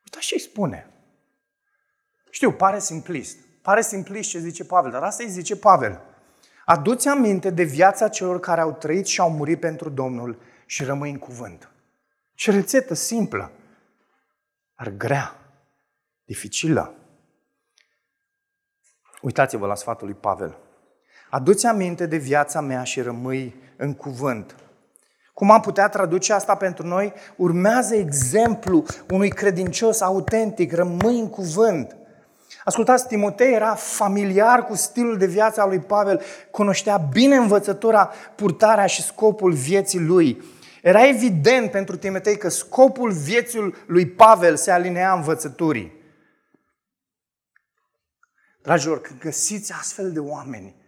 Uitați ce îi spune. Știu, pare simplist. Pare simplist ce zice Pavel, dar asta îi zice Pavel. Aduți aminte de viața celor care au trăit și au murit pentru Domnul și rămâi în cuvânt. Ce rețetă simplă, dar grea, dificilă. Uitați-vă la sfatul lui Pavel. Aduți aminte de viața mea și rămâi în cuvânt. Cum am putea traduce asta pentru noi? Urmează exemplu unui credincios autentic, rămâi în cuvânt. Ascultați, Timotei era familiar cu stilul de viață al lui Pavel, cunoștea bine învățătura, purtarea și scopul vieții lui. Era evident pentru Timotei că scopul vieții lui Pavel se alinea învățăturii. Dragilor, când găsiți astfel de oameni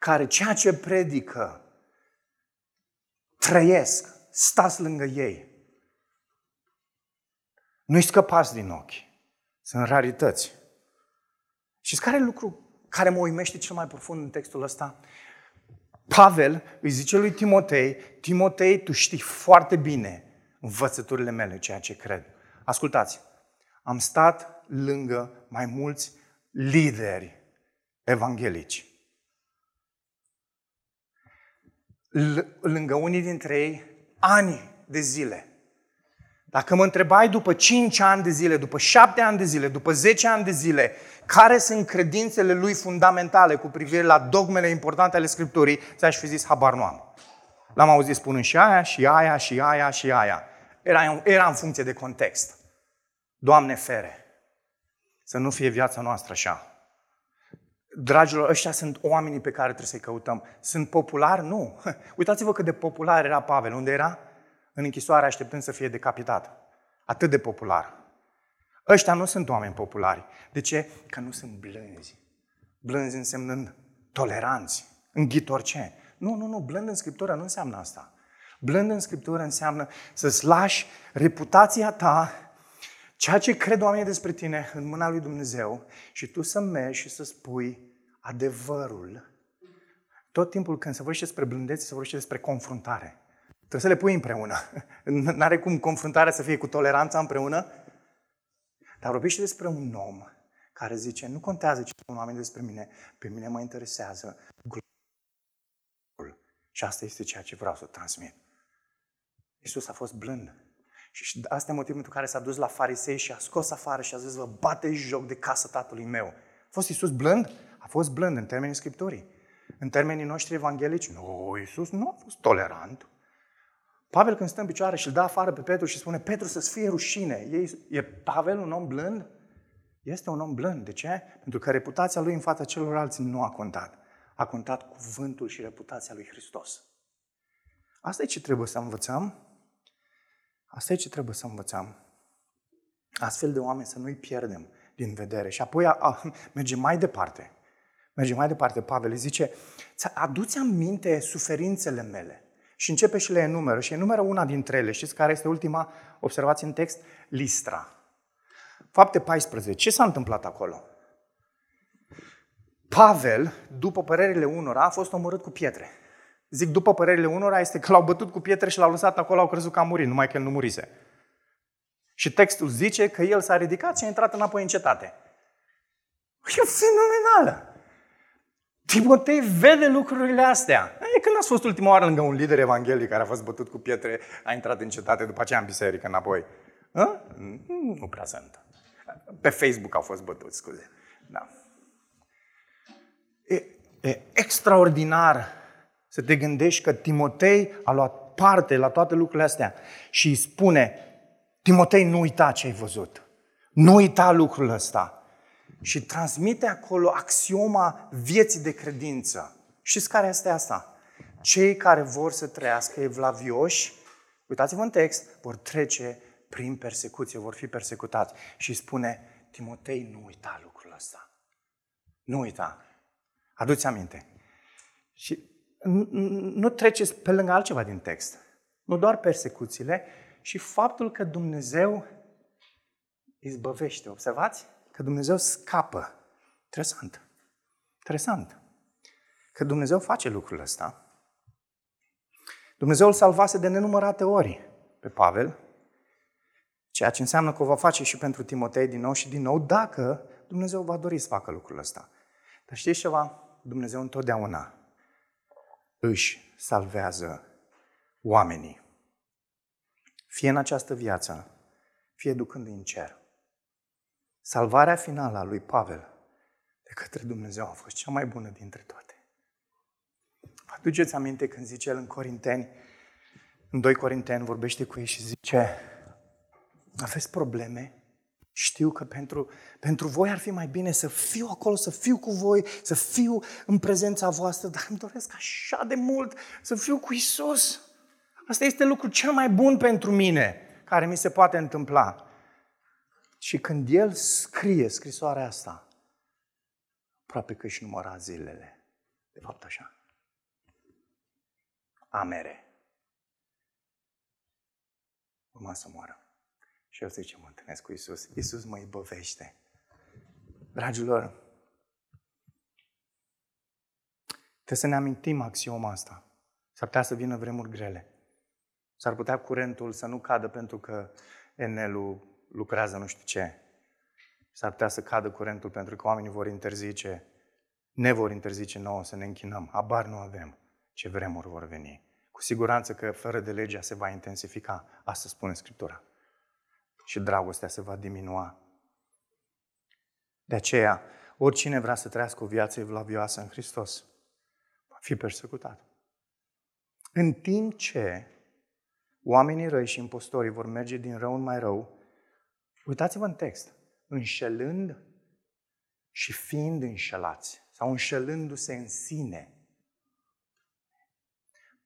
care ceea ce predică trăiesc, stați lângă ei. Nu-i scăpați din ochi. Sunt rarități. Și care e lucru care mă uimește cel mai profund în textul ăsta? Pavel îi zice lui Timotei, Timotei, tu știi foarte bine învățăturile mele, ceea ce cred. Ascultați, am stat lângă mai mulți lideri evanghelici. Lângă unii dintre ei, ani de zile. Dacă mă întrebai după 5 ani de zile, după 7 ani de zile, după 10 ani de zile, care sunt credințele lui fundamentale cu privire la dogmele importante ale Scripturii, ți-aș fi zis, habar nu am. L-am auzit spunând și aia, și aia, și aia, și aia. Era, era în funcție de context. Doamne fere, să nu fie viața noastră așa. Dragilor, ăștia sunt oamenii pe care trebuie să-i căutăm. Sunt populari? Nu. Uitați-vă cât de popular era Pavel. Unde era? În închisoare așteptând să fie decapitat. Atât de popular. Ăștia nu sunt oameni populari. De ce? Că nu sunt blânzi. Blânzi însemnând toleranți, înghitorce. Nu, nu, nu, blând în Scriptură nu înseamnă asta. Blând în Scriptură înseamnă să-ți lași reputația ta, ceea ce cred oamenii despre tine în mâna lui Dumnezeu și tu să mergi și să spui adevărul. Tot timpul când se vorbește despre blândețe, se vorbește despre confruntare. Trebuie să le pui împreună. N-are cum confruntarea să fie cu toleranța împreună. Dar vorbește despre un om care zice, nu contează ce spun oamenii despre mine, pe mine mă interesează și asta este ceea ce vreau să transmit. Iisus a fost blând. Și asta e motivul pentru care s-a dus la farisei și a scos afară și a zis, vă bate joc de casă tatălui meu. A fost Iisus blând? A fost blând în termenii Scripturii. În termenii noștri evanghelici, nu, Iisus nu a fost tolerant. Pavel când stă în picioare și îl dă afară pe Petru și spune, Petru să-ți fie rușine. E Pavel un om blând? Este un om blând. De ce? Pentru că reputația lui în fața celorlalți nu a contat a contat cuvântul și reputația lui Hristos. Asta e ce trebuie să învățăm. Asta e ce trebuie să învățăm. Astfel de oameni să nu-i pierdem din vedere. Și apoi a, a, merge mai departe. Merge mai departe, Pavel zice, aduți aminte suferințele mele. Și începe și le enumeră. Și enumeră una dintre ele. Știți care este ultima observație în text? Listra. Fapte 14. Ce s-a întâmplat acolo? Pavel, după părerile unora, a fost omorât cu pietre. Zic după părerile unora, este că l-au bătut cu pietre și l-au lăsat acolo, au crezut că a murit, numai că el nu murise. Și textul zice că el s-a ridicat și a intrat înapoi în cetate. E fenomenală! Timotei vede lucrurile astea. E când ați fost ultima oară lângă un lider evanghelic care a fost bătut cu pietre, a intrat în cetate, după aceea în biserică înapoi? A? Nu prea sunt. Pe Facebook au fost bătuți, scuze. Da. E, e extraordinar să te gândești că Timotei a luat parte la toate lucrurile astea și îi spune, Timotei, nu uita ce ai văzut. Nu uita lucrul ăsta. Și transmite acolo axioma vieții de credință. Știți care este asta? Cei care vor să trăiască evlavioși, uitați-vă în text, vor trece prin persecuție, vor fi persecutați. Și spune, Timotei, nu uita lucrul ăsta. Nu uita. Aduți aminte. Și nu treceți pe lângă altceva din text. Nu doar persecuțiile, și faptul că Dumnezeu izbăvește. Observați? Că Dumnezeu scapă. Interesant. Interesant. Că Dumnezeu face lucrul ăsta. Dumnezeu îl salvase de nenumărate ori pe Pavel, ceea ce înseamnă că o va face și pentru Timotei din nou și din nou, dacă Dumnezeu va dori să facă lucrul ăsta. Dar știți ceva? Dumnezeu întotdeauna își salvează oamenii. Fie în această viață, fie ducând în cer. Salvarea finală a lui Pavel de către Dumnezeu a fost cea mai bună dintre toate. Vă aduceți aminte când zice el în Corinteni, în 2 Corinteni vorbește cu ei și zice, aveți probleme? Știu că pentru, pentru voi ar fi mai bine să fiu acolo, să fiu cu voi, să fiu în prezența voastră, dar îmi doresc așa de mult să fiu cu Isus. Asta este lucrul cel mai bun pentru mine care mi se poate întâmpla. Și când el scrie scrisoarea asta, aproape că își număra zilele. De fapt așa. Amere. Urma să moară. Și el zice, mă întâlnesc cu Isus. Isus mă ibăvește. Dragilor, trebuie să ne amintim axioma asta. S-ar putea să vină vremuri grele. S-ar putea curentul să nu cadă pentru că Enelul lucrează nu știu ce. S-ar putea să cadă curentul pentru că oamenii vor interzice, ne vor interzice nouă să ne închinăm. Abar nu avem ce vremuri vor veni. Cu siguranță că fără de legea se va intensifica, asta spune Scriptura. Și dragostea se va diminua. De aceea, oricine vrea să trăiască o viață evlavioasă în Hristos, va fi persecutat. În timp ce oamenii răi și impostorii vor merge din rău în mai rău, uitați-vă în text, înșelând și fiind înșelați, sau înșelându-se în sine.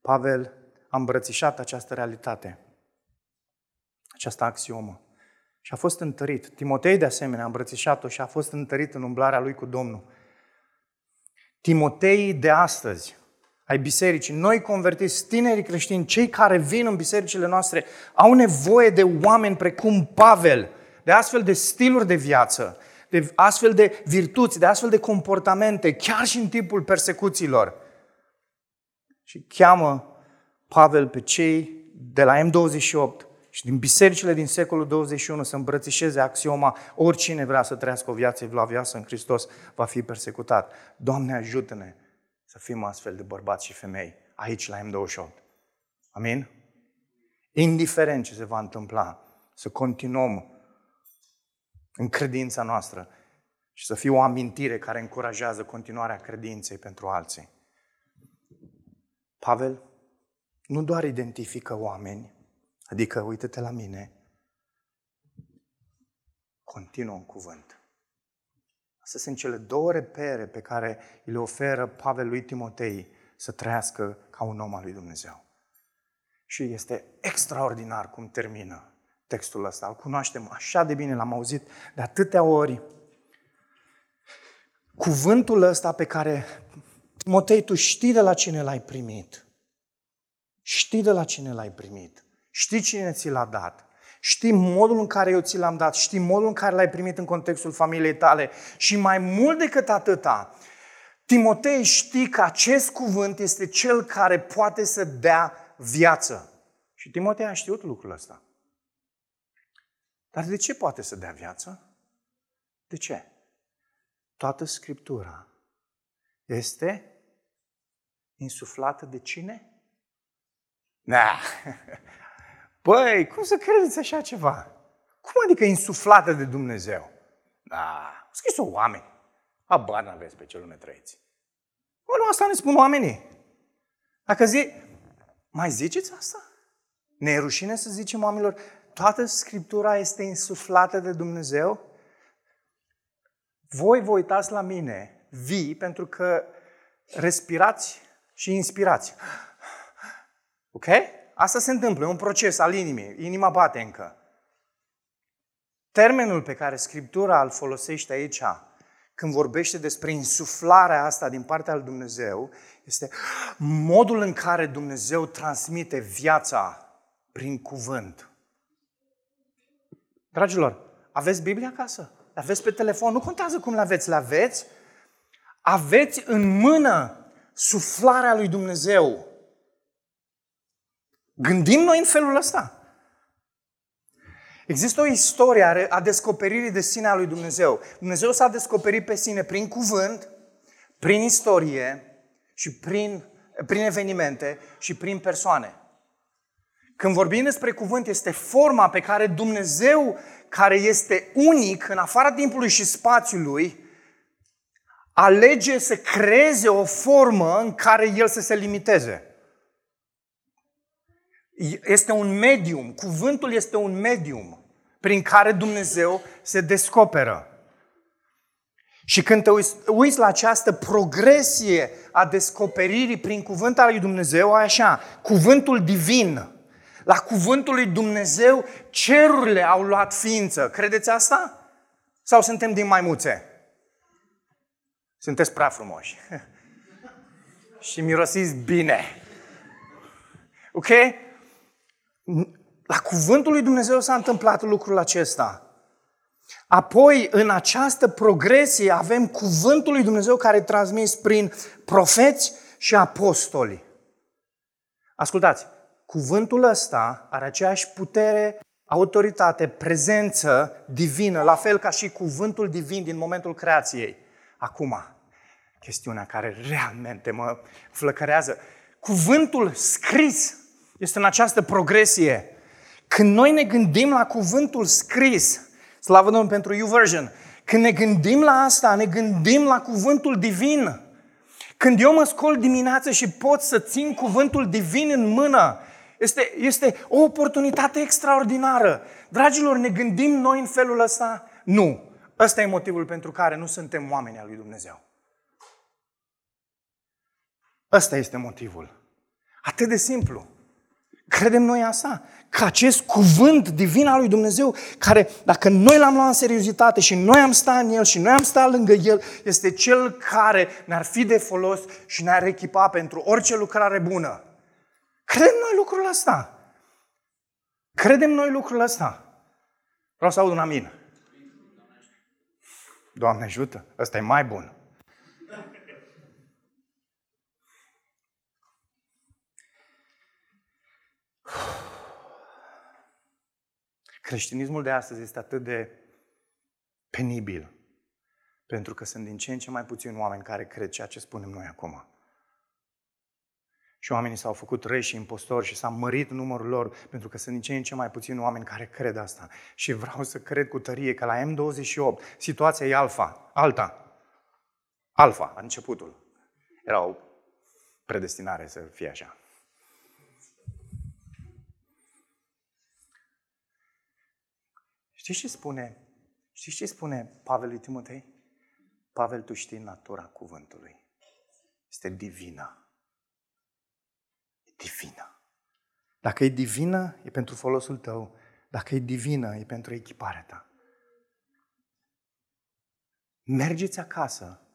Pavel a îmbrățișat această realitate, această axiomă. Și a fost întărit. Timotei, de asemenea, a îmbrățișat-o și a fost întărit în umblarea lui cu Domnul. Timotei de astăzi, ai bisericii, noi convertiți, tinerii creștini, cei care vin în bisericile noastre, au nevoie de oameni precum Pavel, de astfel de stiluri de viață, de astfel de virtuți, de astfel de comportamente, chiar și în timpul persecuțiilor. Și cheamă Pavel pe cei de la M28 și din bisericile din secolul 21 să îmbrățișeze axioma oricine vrea să trăiască o viață evlavioasă în Hristos va fi persecutat. Doamne ajută-ne să fim astfel de bărbați și femei aici la M28. Amin? Indiferent ce se va întâmpla, să continuăm în credința noastră și să fie o amintire care încurajează continuarea credinței pentru alții. Pavel nu doar identifică oameni, adică uite-te la mine, continuă în cuvânt. Astea sunt cele două repere pe care îi le oferă Pavel lui Timotei să trăiască ca un om al lui Dumnezeu. Și este extraordinar cum termină textul ăsta. Îl cunoaștem așa de bine, l-am auzit de atâtea ori. Cuvântul ăsta pe care, Timotei, tu știi de la cine l-ai primit. Știi de la cine l-ai primit. Știi cine ți l-a dat. Știi modul în care eu ți l-am dat, știi modul în care l-ai primit în contextul familiei tale și mai mult decât atâta, Timotei știi că acest cuvânt este cel care poate să dea viață. Și Timotei a știut lucrul ăsta. Dar de ce poate să dea viață? De ce? Toată Scriptura este insuflată de cine? Da. Păi, cum să credeți așa ceva? Cum adică insuflată de Dumnezeu? Da, scris-o oameni. Habar n-aveți pe ce lume trăiți. Bă, nu asta ne spun oamenii. Dacă zi, mai ziceți asta? Ne e rușine să zicem oamenilor, toată Scriptura este insuflată de Dumnezeu? Voi vă uitați la mine, vii, pentru că respirați și inspirați. Ok? Asta se întâmplă, e un proces al inimii. Inima bate încă. Termenul pe care Scriptura îl folosește aici, când vorbește despre insuflarea asta din partea lui Dumnezeu, este modul în care Dumnezeu transmite viața prin cuvânt. Dragilor, aveți Biblia acasă? Aveți pe telefon? Nu contează cum le aveți, le aveți. Aveți în mână suflarea lui Dumnezeu. Gândim noi în felul ăsta. Există o istorie a descoperirii de sine a lui Dumnezeu. Dumnezeu s-a descoperit pe sine prin cuvânt, prin istorie și prin, prin evenimente și prin persoane. Când vorbim despre cuvânt, este forma pe care Dumnezeu, care este unic în afara timpului și spațiului, alege să creeze o formă în care El să se limiteze. Este un medium, cuvântul este un medium prin care Dumnezeu se descoperă. Și când te uiți, uiți la această progresie a descoperirii prin cuvântul lui Dumnezeu, ai așa, cuvântul divin. La cuvântul lui Dumnezeu, cerurile au luat ființă. Credeți asta? Sau suntem din maimuțe? Sunteți prea frumoși. și mirosiți bine. Ok? La cuvântul lui Dumnezeu s-a întâmplat lucrul acesta. Apoi, în această progresie, avem cuvântul lui Dumnezeu care e transmis prin profeți și apostoli. Ascultați, cuvântul ăsta are aceeași putere, autoritate, prezență divină, la fel ca și cuvântul divin din momentul creației. Acum, chestiunea care realmente mă flăcărează. Cuvântul scris este în această progresie. Când noi ne gândim la cuvântul scris, slavă Domnului pentru YouVersion, când ne gândim la asta, ne gândim la cuvântul divin. Când eu mă scol dimineața și pot să țin cuvântul divin în mână, este, este o oportunitate extraordinară. Dragilor, ne gândim noi în felul ăsta? Nu. Ăsta e motivul pentru care nu suntem oameni al lui Dumnezeu. Ăsta este motivul. Atât de simplu. Credem noi asta? Că acest cuvânt divin al lui Dumnezeu, care dacă noi l-am luat în seriozitate și noi am stat în el și noi am stat lângă el, este cel care ne-ar fi de folos și ne-ar echipa pentru orice lucrare bună. Credem noi lucrul ăsta. Credem noi lucrul ăsta. Vreau să aud un amin. Doamne ajută, ăsta e mai bun. Creștinismul de astăzi este atât de penibil, pentru că sunt din ce în ce mai puțini oameni care cred ceea ce spunem noi acum. Și oamenii s-au făcut răi și impostori și s-a mărit numărul lor, pentru că sunt din ce în ce mai puțini oameni care cred asta. Și vreau să cred cu tărie că la M28 situația e alfa, alta. Alfa, a începutul. Era o predestinare să fie așa. Știți ce spune? Știți ce spune Pavel lui Timotei? Pavel, tu știi natura cuvântului. Este divină. E divină. Dacă e divină, e pentru folosul tău. Dacă e divină, e pentru echiparea ta. Mergeți acasă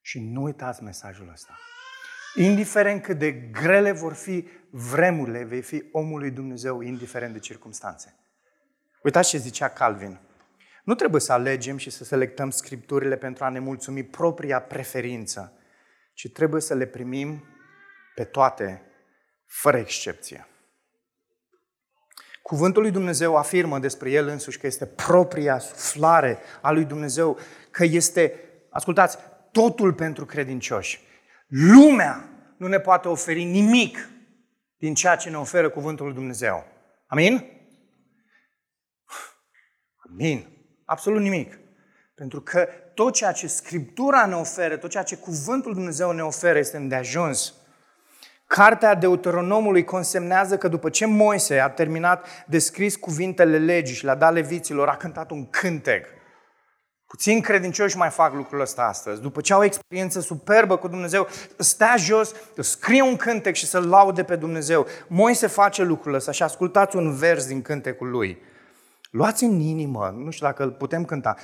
și nu uitați mesajul ăsta. Indiferent cât de grele vor fi vremurile, vei fi omul lui Dumnezeu, indiferent de circunstanțe. Uitați ce zicea Calvin. Nu trebuie să alegem și să selectăm scripturile pentru a ne mulțumi propria preferință, ci trebuie să le primim pe toate, fără excepție. Cuvântul lui Dumnezeu afirmă despre el însuși că este propria suflare a lui Dumnezeu, că este, ascultați, totul pentru credincioși. Lumea nu ne poate oferi nimic din ceea ce ne oferă cuvântul lui Dumnezeu. Amin? Amin. Absolut nimic. Pentru că tot ceea ce Scriptura ne oferă, tot ceea ce Cuvântul Dumnezeu ne oferă este îndeajuns. Cartea Deuteronomului consemnează că după ce Moise a terminat de scris cuvintele legii și le-a dat leviților, a cântat un cântec. Puțin credincioși mai fac lucrul ăsta astăzi. După ce au o experiență superbă cu Dumnezeu, stea jos, scrie un cântec și să-L laude pe Dumnezeu. Moise face lucrul ăsta și ascultați un vers din cântecul lui. Luați în inimă, nu știu dacă îl putem cânta,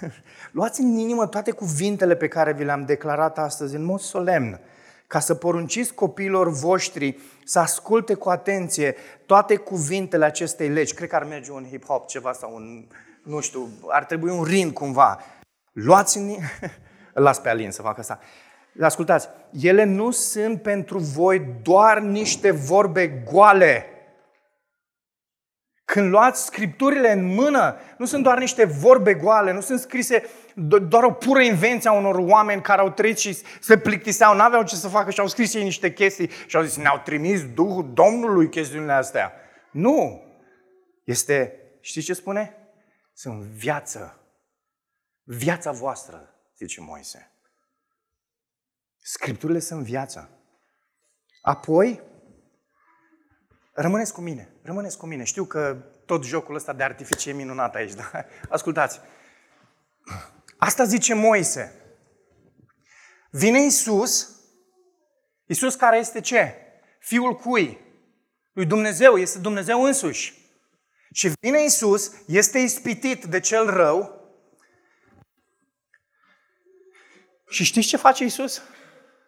luați în inimă toate cuvintele pe care vi le-am declarat astăzi în mod solemn, ca să porunciți copiilor voștri să asculte cu atenție toate cuvintele acestei legi. Cred că ar merge un hip-hop ceva sau un, nu știu, ar trebui un rind cumva. Luați în îl las pe Alin să facă asta. Ascultați, ele nu sunt pentru voi doar niște vorbe goale, când luați scripturile în mână, nu sunt doar niște vorbe goale, nu sunt scrise doar o pură invenție a unor oameni care au trăit și se plictiseau, n-aveau ce să facă și au scris ei niște chestii și au zis, ne-au trimis Duhul Domnului chestiunile astea. Nu! Este, știți ce spune? Sunt viață. Viața voastră, zice Moise. Scripturile sunt viața. Apoi, Rămâneți cu mine, rămâneți cu mine. Știu că tot jocul ăsta de artificii e minunat aici, dar ascultați. Asta zice Moise. Vine Isus, Isus care este ce? Fiul cui? Lui Dumnezeu, este Dumnezeu însuși. Și vine Isus, este ispitit de cel rău. Și știți ce face Isus?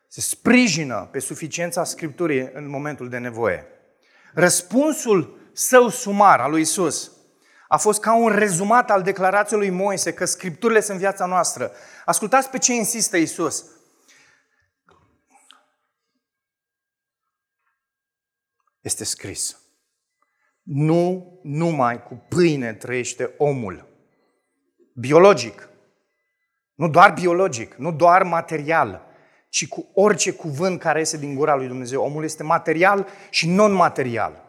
Se sprijină pe suficiența Scripturii în momentul de nevoie. Răspunsul său sumar al lui Isus a fost ca un rezumat al declarației lui Moise că scripturile sunt viața noastră. Ascultați pe ce insistă Isus. este scris. Nu numai cu pâine trăiește omul. Biologic. Nu doar biologic, nu doar material, ci cu orice cuvânt care iese din gura lui Dumnezeu. Omul este material și non-material.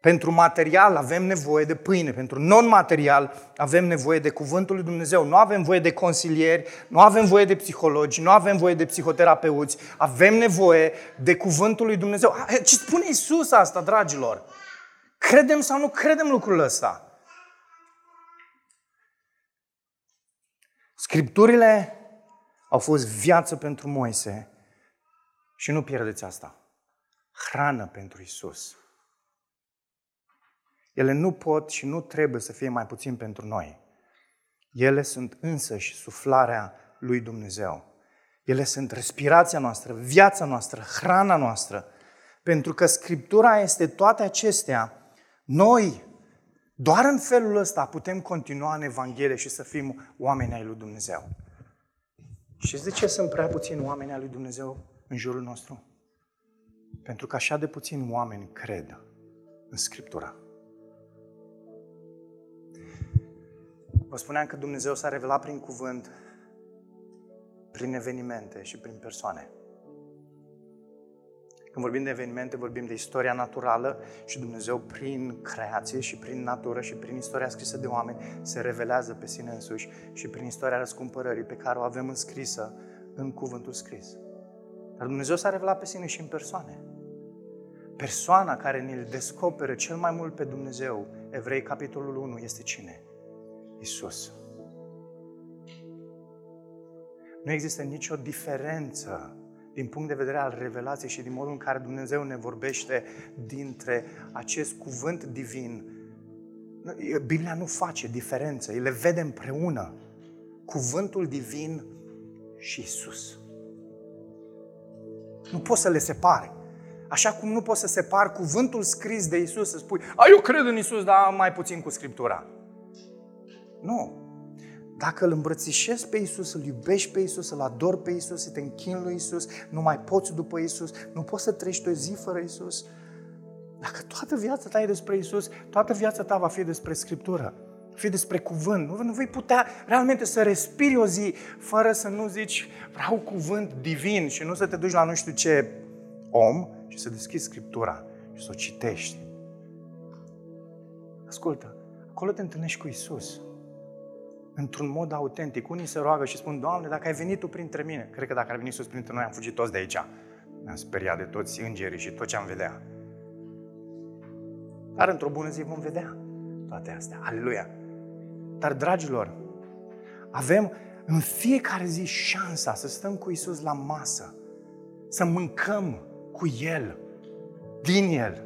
Pentru material avem nevoie de pâine, pentru non-material avem nevoie de cuvântul lui Dumnezeu. Nu avem voie de consilieri, nu avem voie de psihologi, nu avem voie de psihoterapeuți, avem nevoie de cuvântul lui Dumnezeu. Ce spune Isus asta, dragilor? Credem sau nu credem lucrul ăsta? Scripturile au fost viață pentru Moise și nu pierdeți asta. Hrană pentru Isus. Ele nu pot și nu trebuie să fie mai puțin pentru noi. Ele sunt însăși suflarea lui Dumnezeu. Ele sunt respirația noastră, viața noastră, hrana noastră. Pentru că Scriptura este toate acestea. Noi, doar în felul ăsta, putem continua în Evanghelie și să fim oameni ai lui Dumnezeu. Și de ce sunt prea puțini oameni ai lui Dumnezeu în jurul nostru? Pentru că așa de puțini oameni cred în Scriptura. Vă spuneam că Dumnezeu s-a revelat prin cuvânt, prin evenimente și prin persoane. Când vorbim de evenimente, vorbim de istoria naturală și Dumnezeu prin creație și prin natură și prin istoria scrisă de oameni se revelează pe sine însuși și prin istoria răscumpărării pe care o avem înscrisă în cuvântul scris. Dar Dumnezeu s-a revelat pe sine și în persoane. Persoana care ne-l descoperă cel mai mult pe Dumnezeu, Evrei capitolul 1, este cine? Isus. Nu există nicio diferență din punct de vedere al revelației și din modul în care Dumnezeu ne vorbește dintre acest cuvânt divin. Biblia nu face diferență, le vede împreună. Cuvântul divin și Isus. Nu poți să le separi. Așa cum nu poți să separi cuvântul scris de Isus, să spui, a, eu cred în Isus, dar mai puțin cu Scriptura. Nu. Dacă îl îmbrățișezi pe Isus, îl iubești pe Isus, îl adori pe Isus, să te închin lui Isus, nu mai poți după Isus, nu poți să trăiești o zi fără Isus. Dacă toată viața ta e despre Isus, toată viața ta va fi despre Scriptură, fi despre cuvânt. Nu, nu vei putea realmente să respiri o zi fără să nu zici vreau cuvânt divin și nu să te duci la nu știu ce om și să deschizi Scriptura și să o citești. Ascultă, acolo te întâlnești cu Isus într-un mod autentic. Unii se roagă și spun, Doamne, dacă ai venit Tu printre mine, cred că dacă ar veni sus printre noi, am fugit toți de aici. Ne-am speriat de toți îngerii și tot ce am vedea. Dar într-o bună zi vom vedea toate astea. Aleluia! Dar, dragilor, avem în fiecare zi șansa să stăm cu Isus la masă, să mâncăm cu El, din El.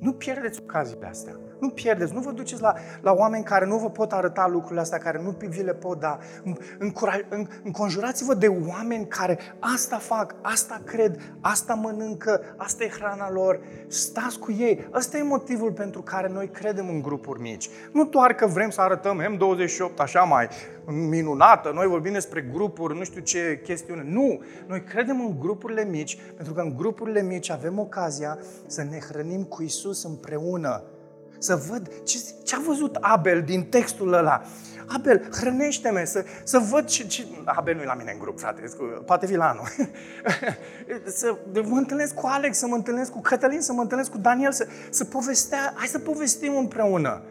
Nu pierdeți ocaziile astea. Nu pierdeți, nu vă duceți la, la oameni care nu vă pot arăta lucrurile astea, care nu vi le pot da. Înconjurați-vă de oameni care asta fac, asta cred, asta mănâncă, asta e hrana lor. Stați cu ei. Ăsta e motivul pentru care noi credem în grupuri mici. Nu doar că vrem să arătăm M28 așa mai minunată, noi vorbim despre grupuri, nu știu ce chestiune. Nu! Noi credem în grupurile mici, pentru că în grupurile mici avem ocazia să ne hrănim cu Isus împreună să văd ce, ce a văzut Abel din textul ăla. Abel, hrănește-mă, să, să văd ce, ce... Abel nu e la mine în grup, frate, poate fi la anul. să mă întâlnesc cu Alex, să mă întâlnesc cu Cătălin, să mă întâlnesc cu Daniel, să, să povestea, hai să povestim împreună.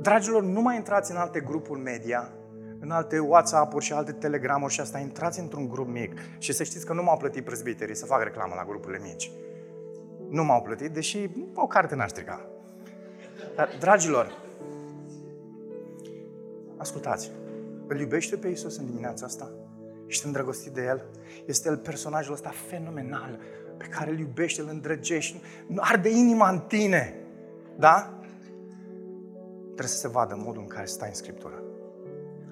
Dragilor, nu mai intrați în alte grupuri media, în alte WhatsApp-uri și alte Telegram-uri și asta, intrați într-un grup mic și să știți că nu m-au plătit prezbiterii să fac reclamă la grupurile mici. Nu m-au plătit, deși o carte n-ar strica. Dar, dragilor, ascultați, îl iubește pe Isus în dimineața asta? Ești îndrăgostit de El? Este El personajul ăsta fenomenal pe care îl iubești, îl îndrăgești, arde inima în tine. Da? Trebuie să se vadă modul în care stai în Scriptură.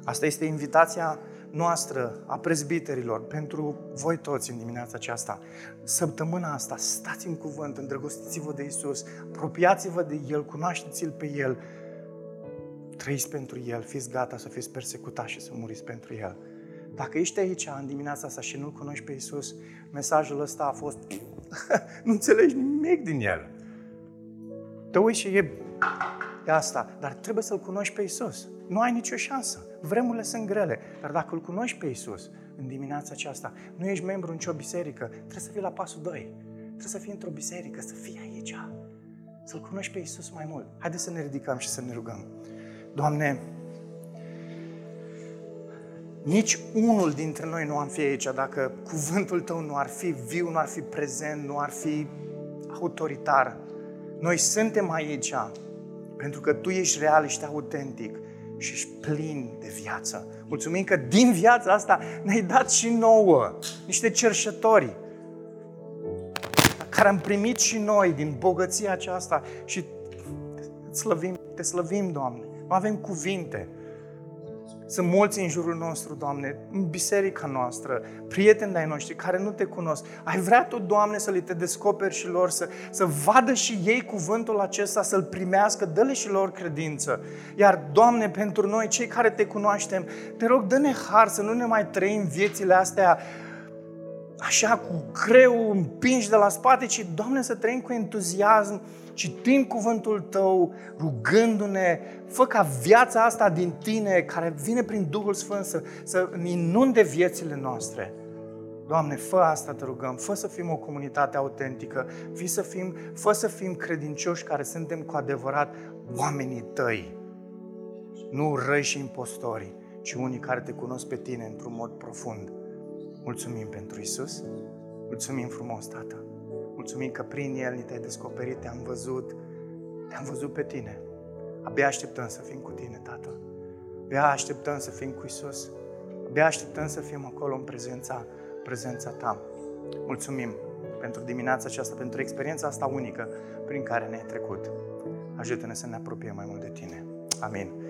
Asta este invitația noastră, a prezbiterilor, pentru voi toți în dimineața aceasta. Săptămâna asta, stați în cuvânt, îndrăgostiți-vă de Isus, apropiați-vă de El, cunoașteți-L pe El, trăiți pentru El, fiți gata să fiți persecutați și să muriți pentru El. Dacă ești aici în dimineața asta și nu-L cunoști pe Isus, mesajul ăsta a fost nu înțelegi nimic din el. Te uiți și e, e asta, dar trebuie să-L cunoști pe Isus. Nu ai nicio șansă. Vremurile sunt grele, dar dacă îl cunoști pe Isus în dimineața aceasta, nu ești membru în nicio biserică, trebuie să fii la pasul 2. Trebuie să fii într-o biserică, să fii aici. Să-L cunoști pe Isus mai mult. Haideți să ne ridicăm și să ne rugăm. Doamne, nici unul dintre noi nu am fi aici dacă cuvântul Tău nu ar fi viu, nu ar fi prezent, nu ar fi autoritar. Noi suntem aici pentru că Tu ești real, ești autentic și ești plin de viață. Mulțumim că din viața asta ne-ai dat și nouă niște cerșători care am primit și noi din bogăția aceasta și te slăvim, te slăvim, Doamne. Nu avem cuvinte. Sunt mulți în jurul nostru, Doamne, în biserica noastră, prieteni de-ai noștri care nu te cunosc. Ai vrea Tu, Doamne, să li te descoperi și lor, să, să vadă și ei cuvântul acesta, să-l primească, dă-le și lor credință. Iar, Doamne, pentru noi, cei care te cunoaștem, te rog, dă-ne har să nu ne mai trăim viețile astea așa cu greu împinși de la spate, ci, Doamne, să trăim cu entuziasm, citind cuvântul Tău, rugându-ne, fă ca viața asta din Tine, care vine prin Duhul Sfânt, să, să inunde viețile noastre. Doamne, fă asta, te rugăm, fă să fim o comunitate autentică, fă să fim, fă să fim credincioși care suntem cu adevărat oamenii Tăi, nu răi și impostori, ci unii care te cunosc pe Tine într-un mod profund. Mulțumim pentru Isus. Mulțumim frumos, Tată. Mulțumim că prin El ni te-ai descoperit, te-am văzut, te-am văzut pe Tine. Abia așteptăm să fim cu Tine, Tată. Abia așteptăm să fim cu Isus. Abia așteptăm să fim acolo în prezența, prezența Ta. Mulțumim pentru dimineața aceasta, pentru experiența asta unică prin care ne-ai trecut. Ajută-ne să ne apropiem mai mult de Tine. Amin.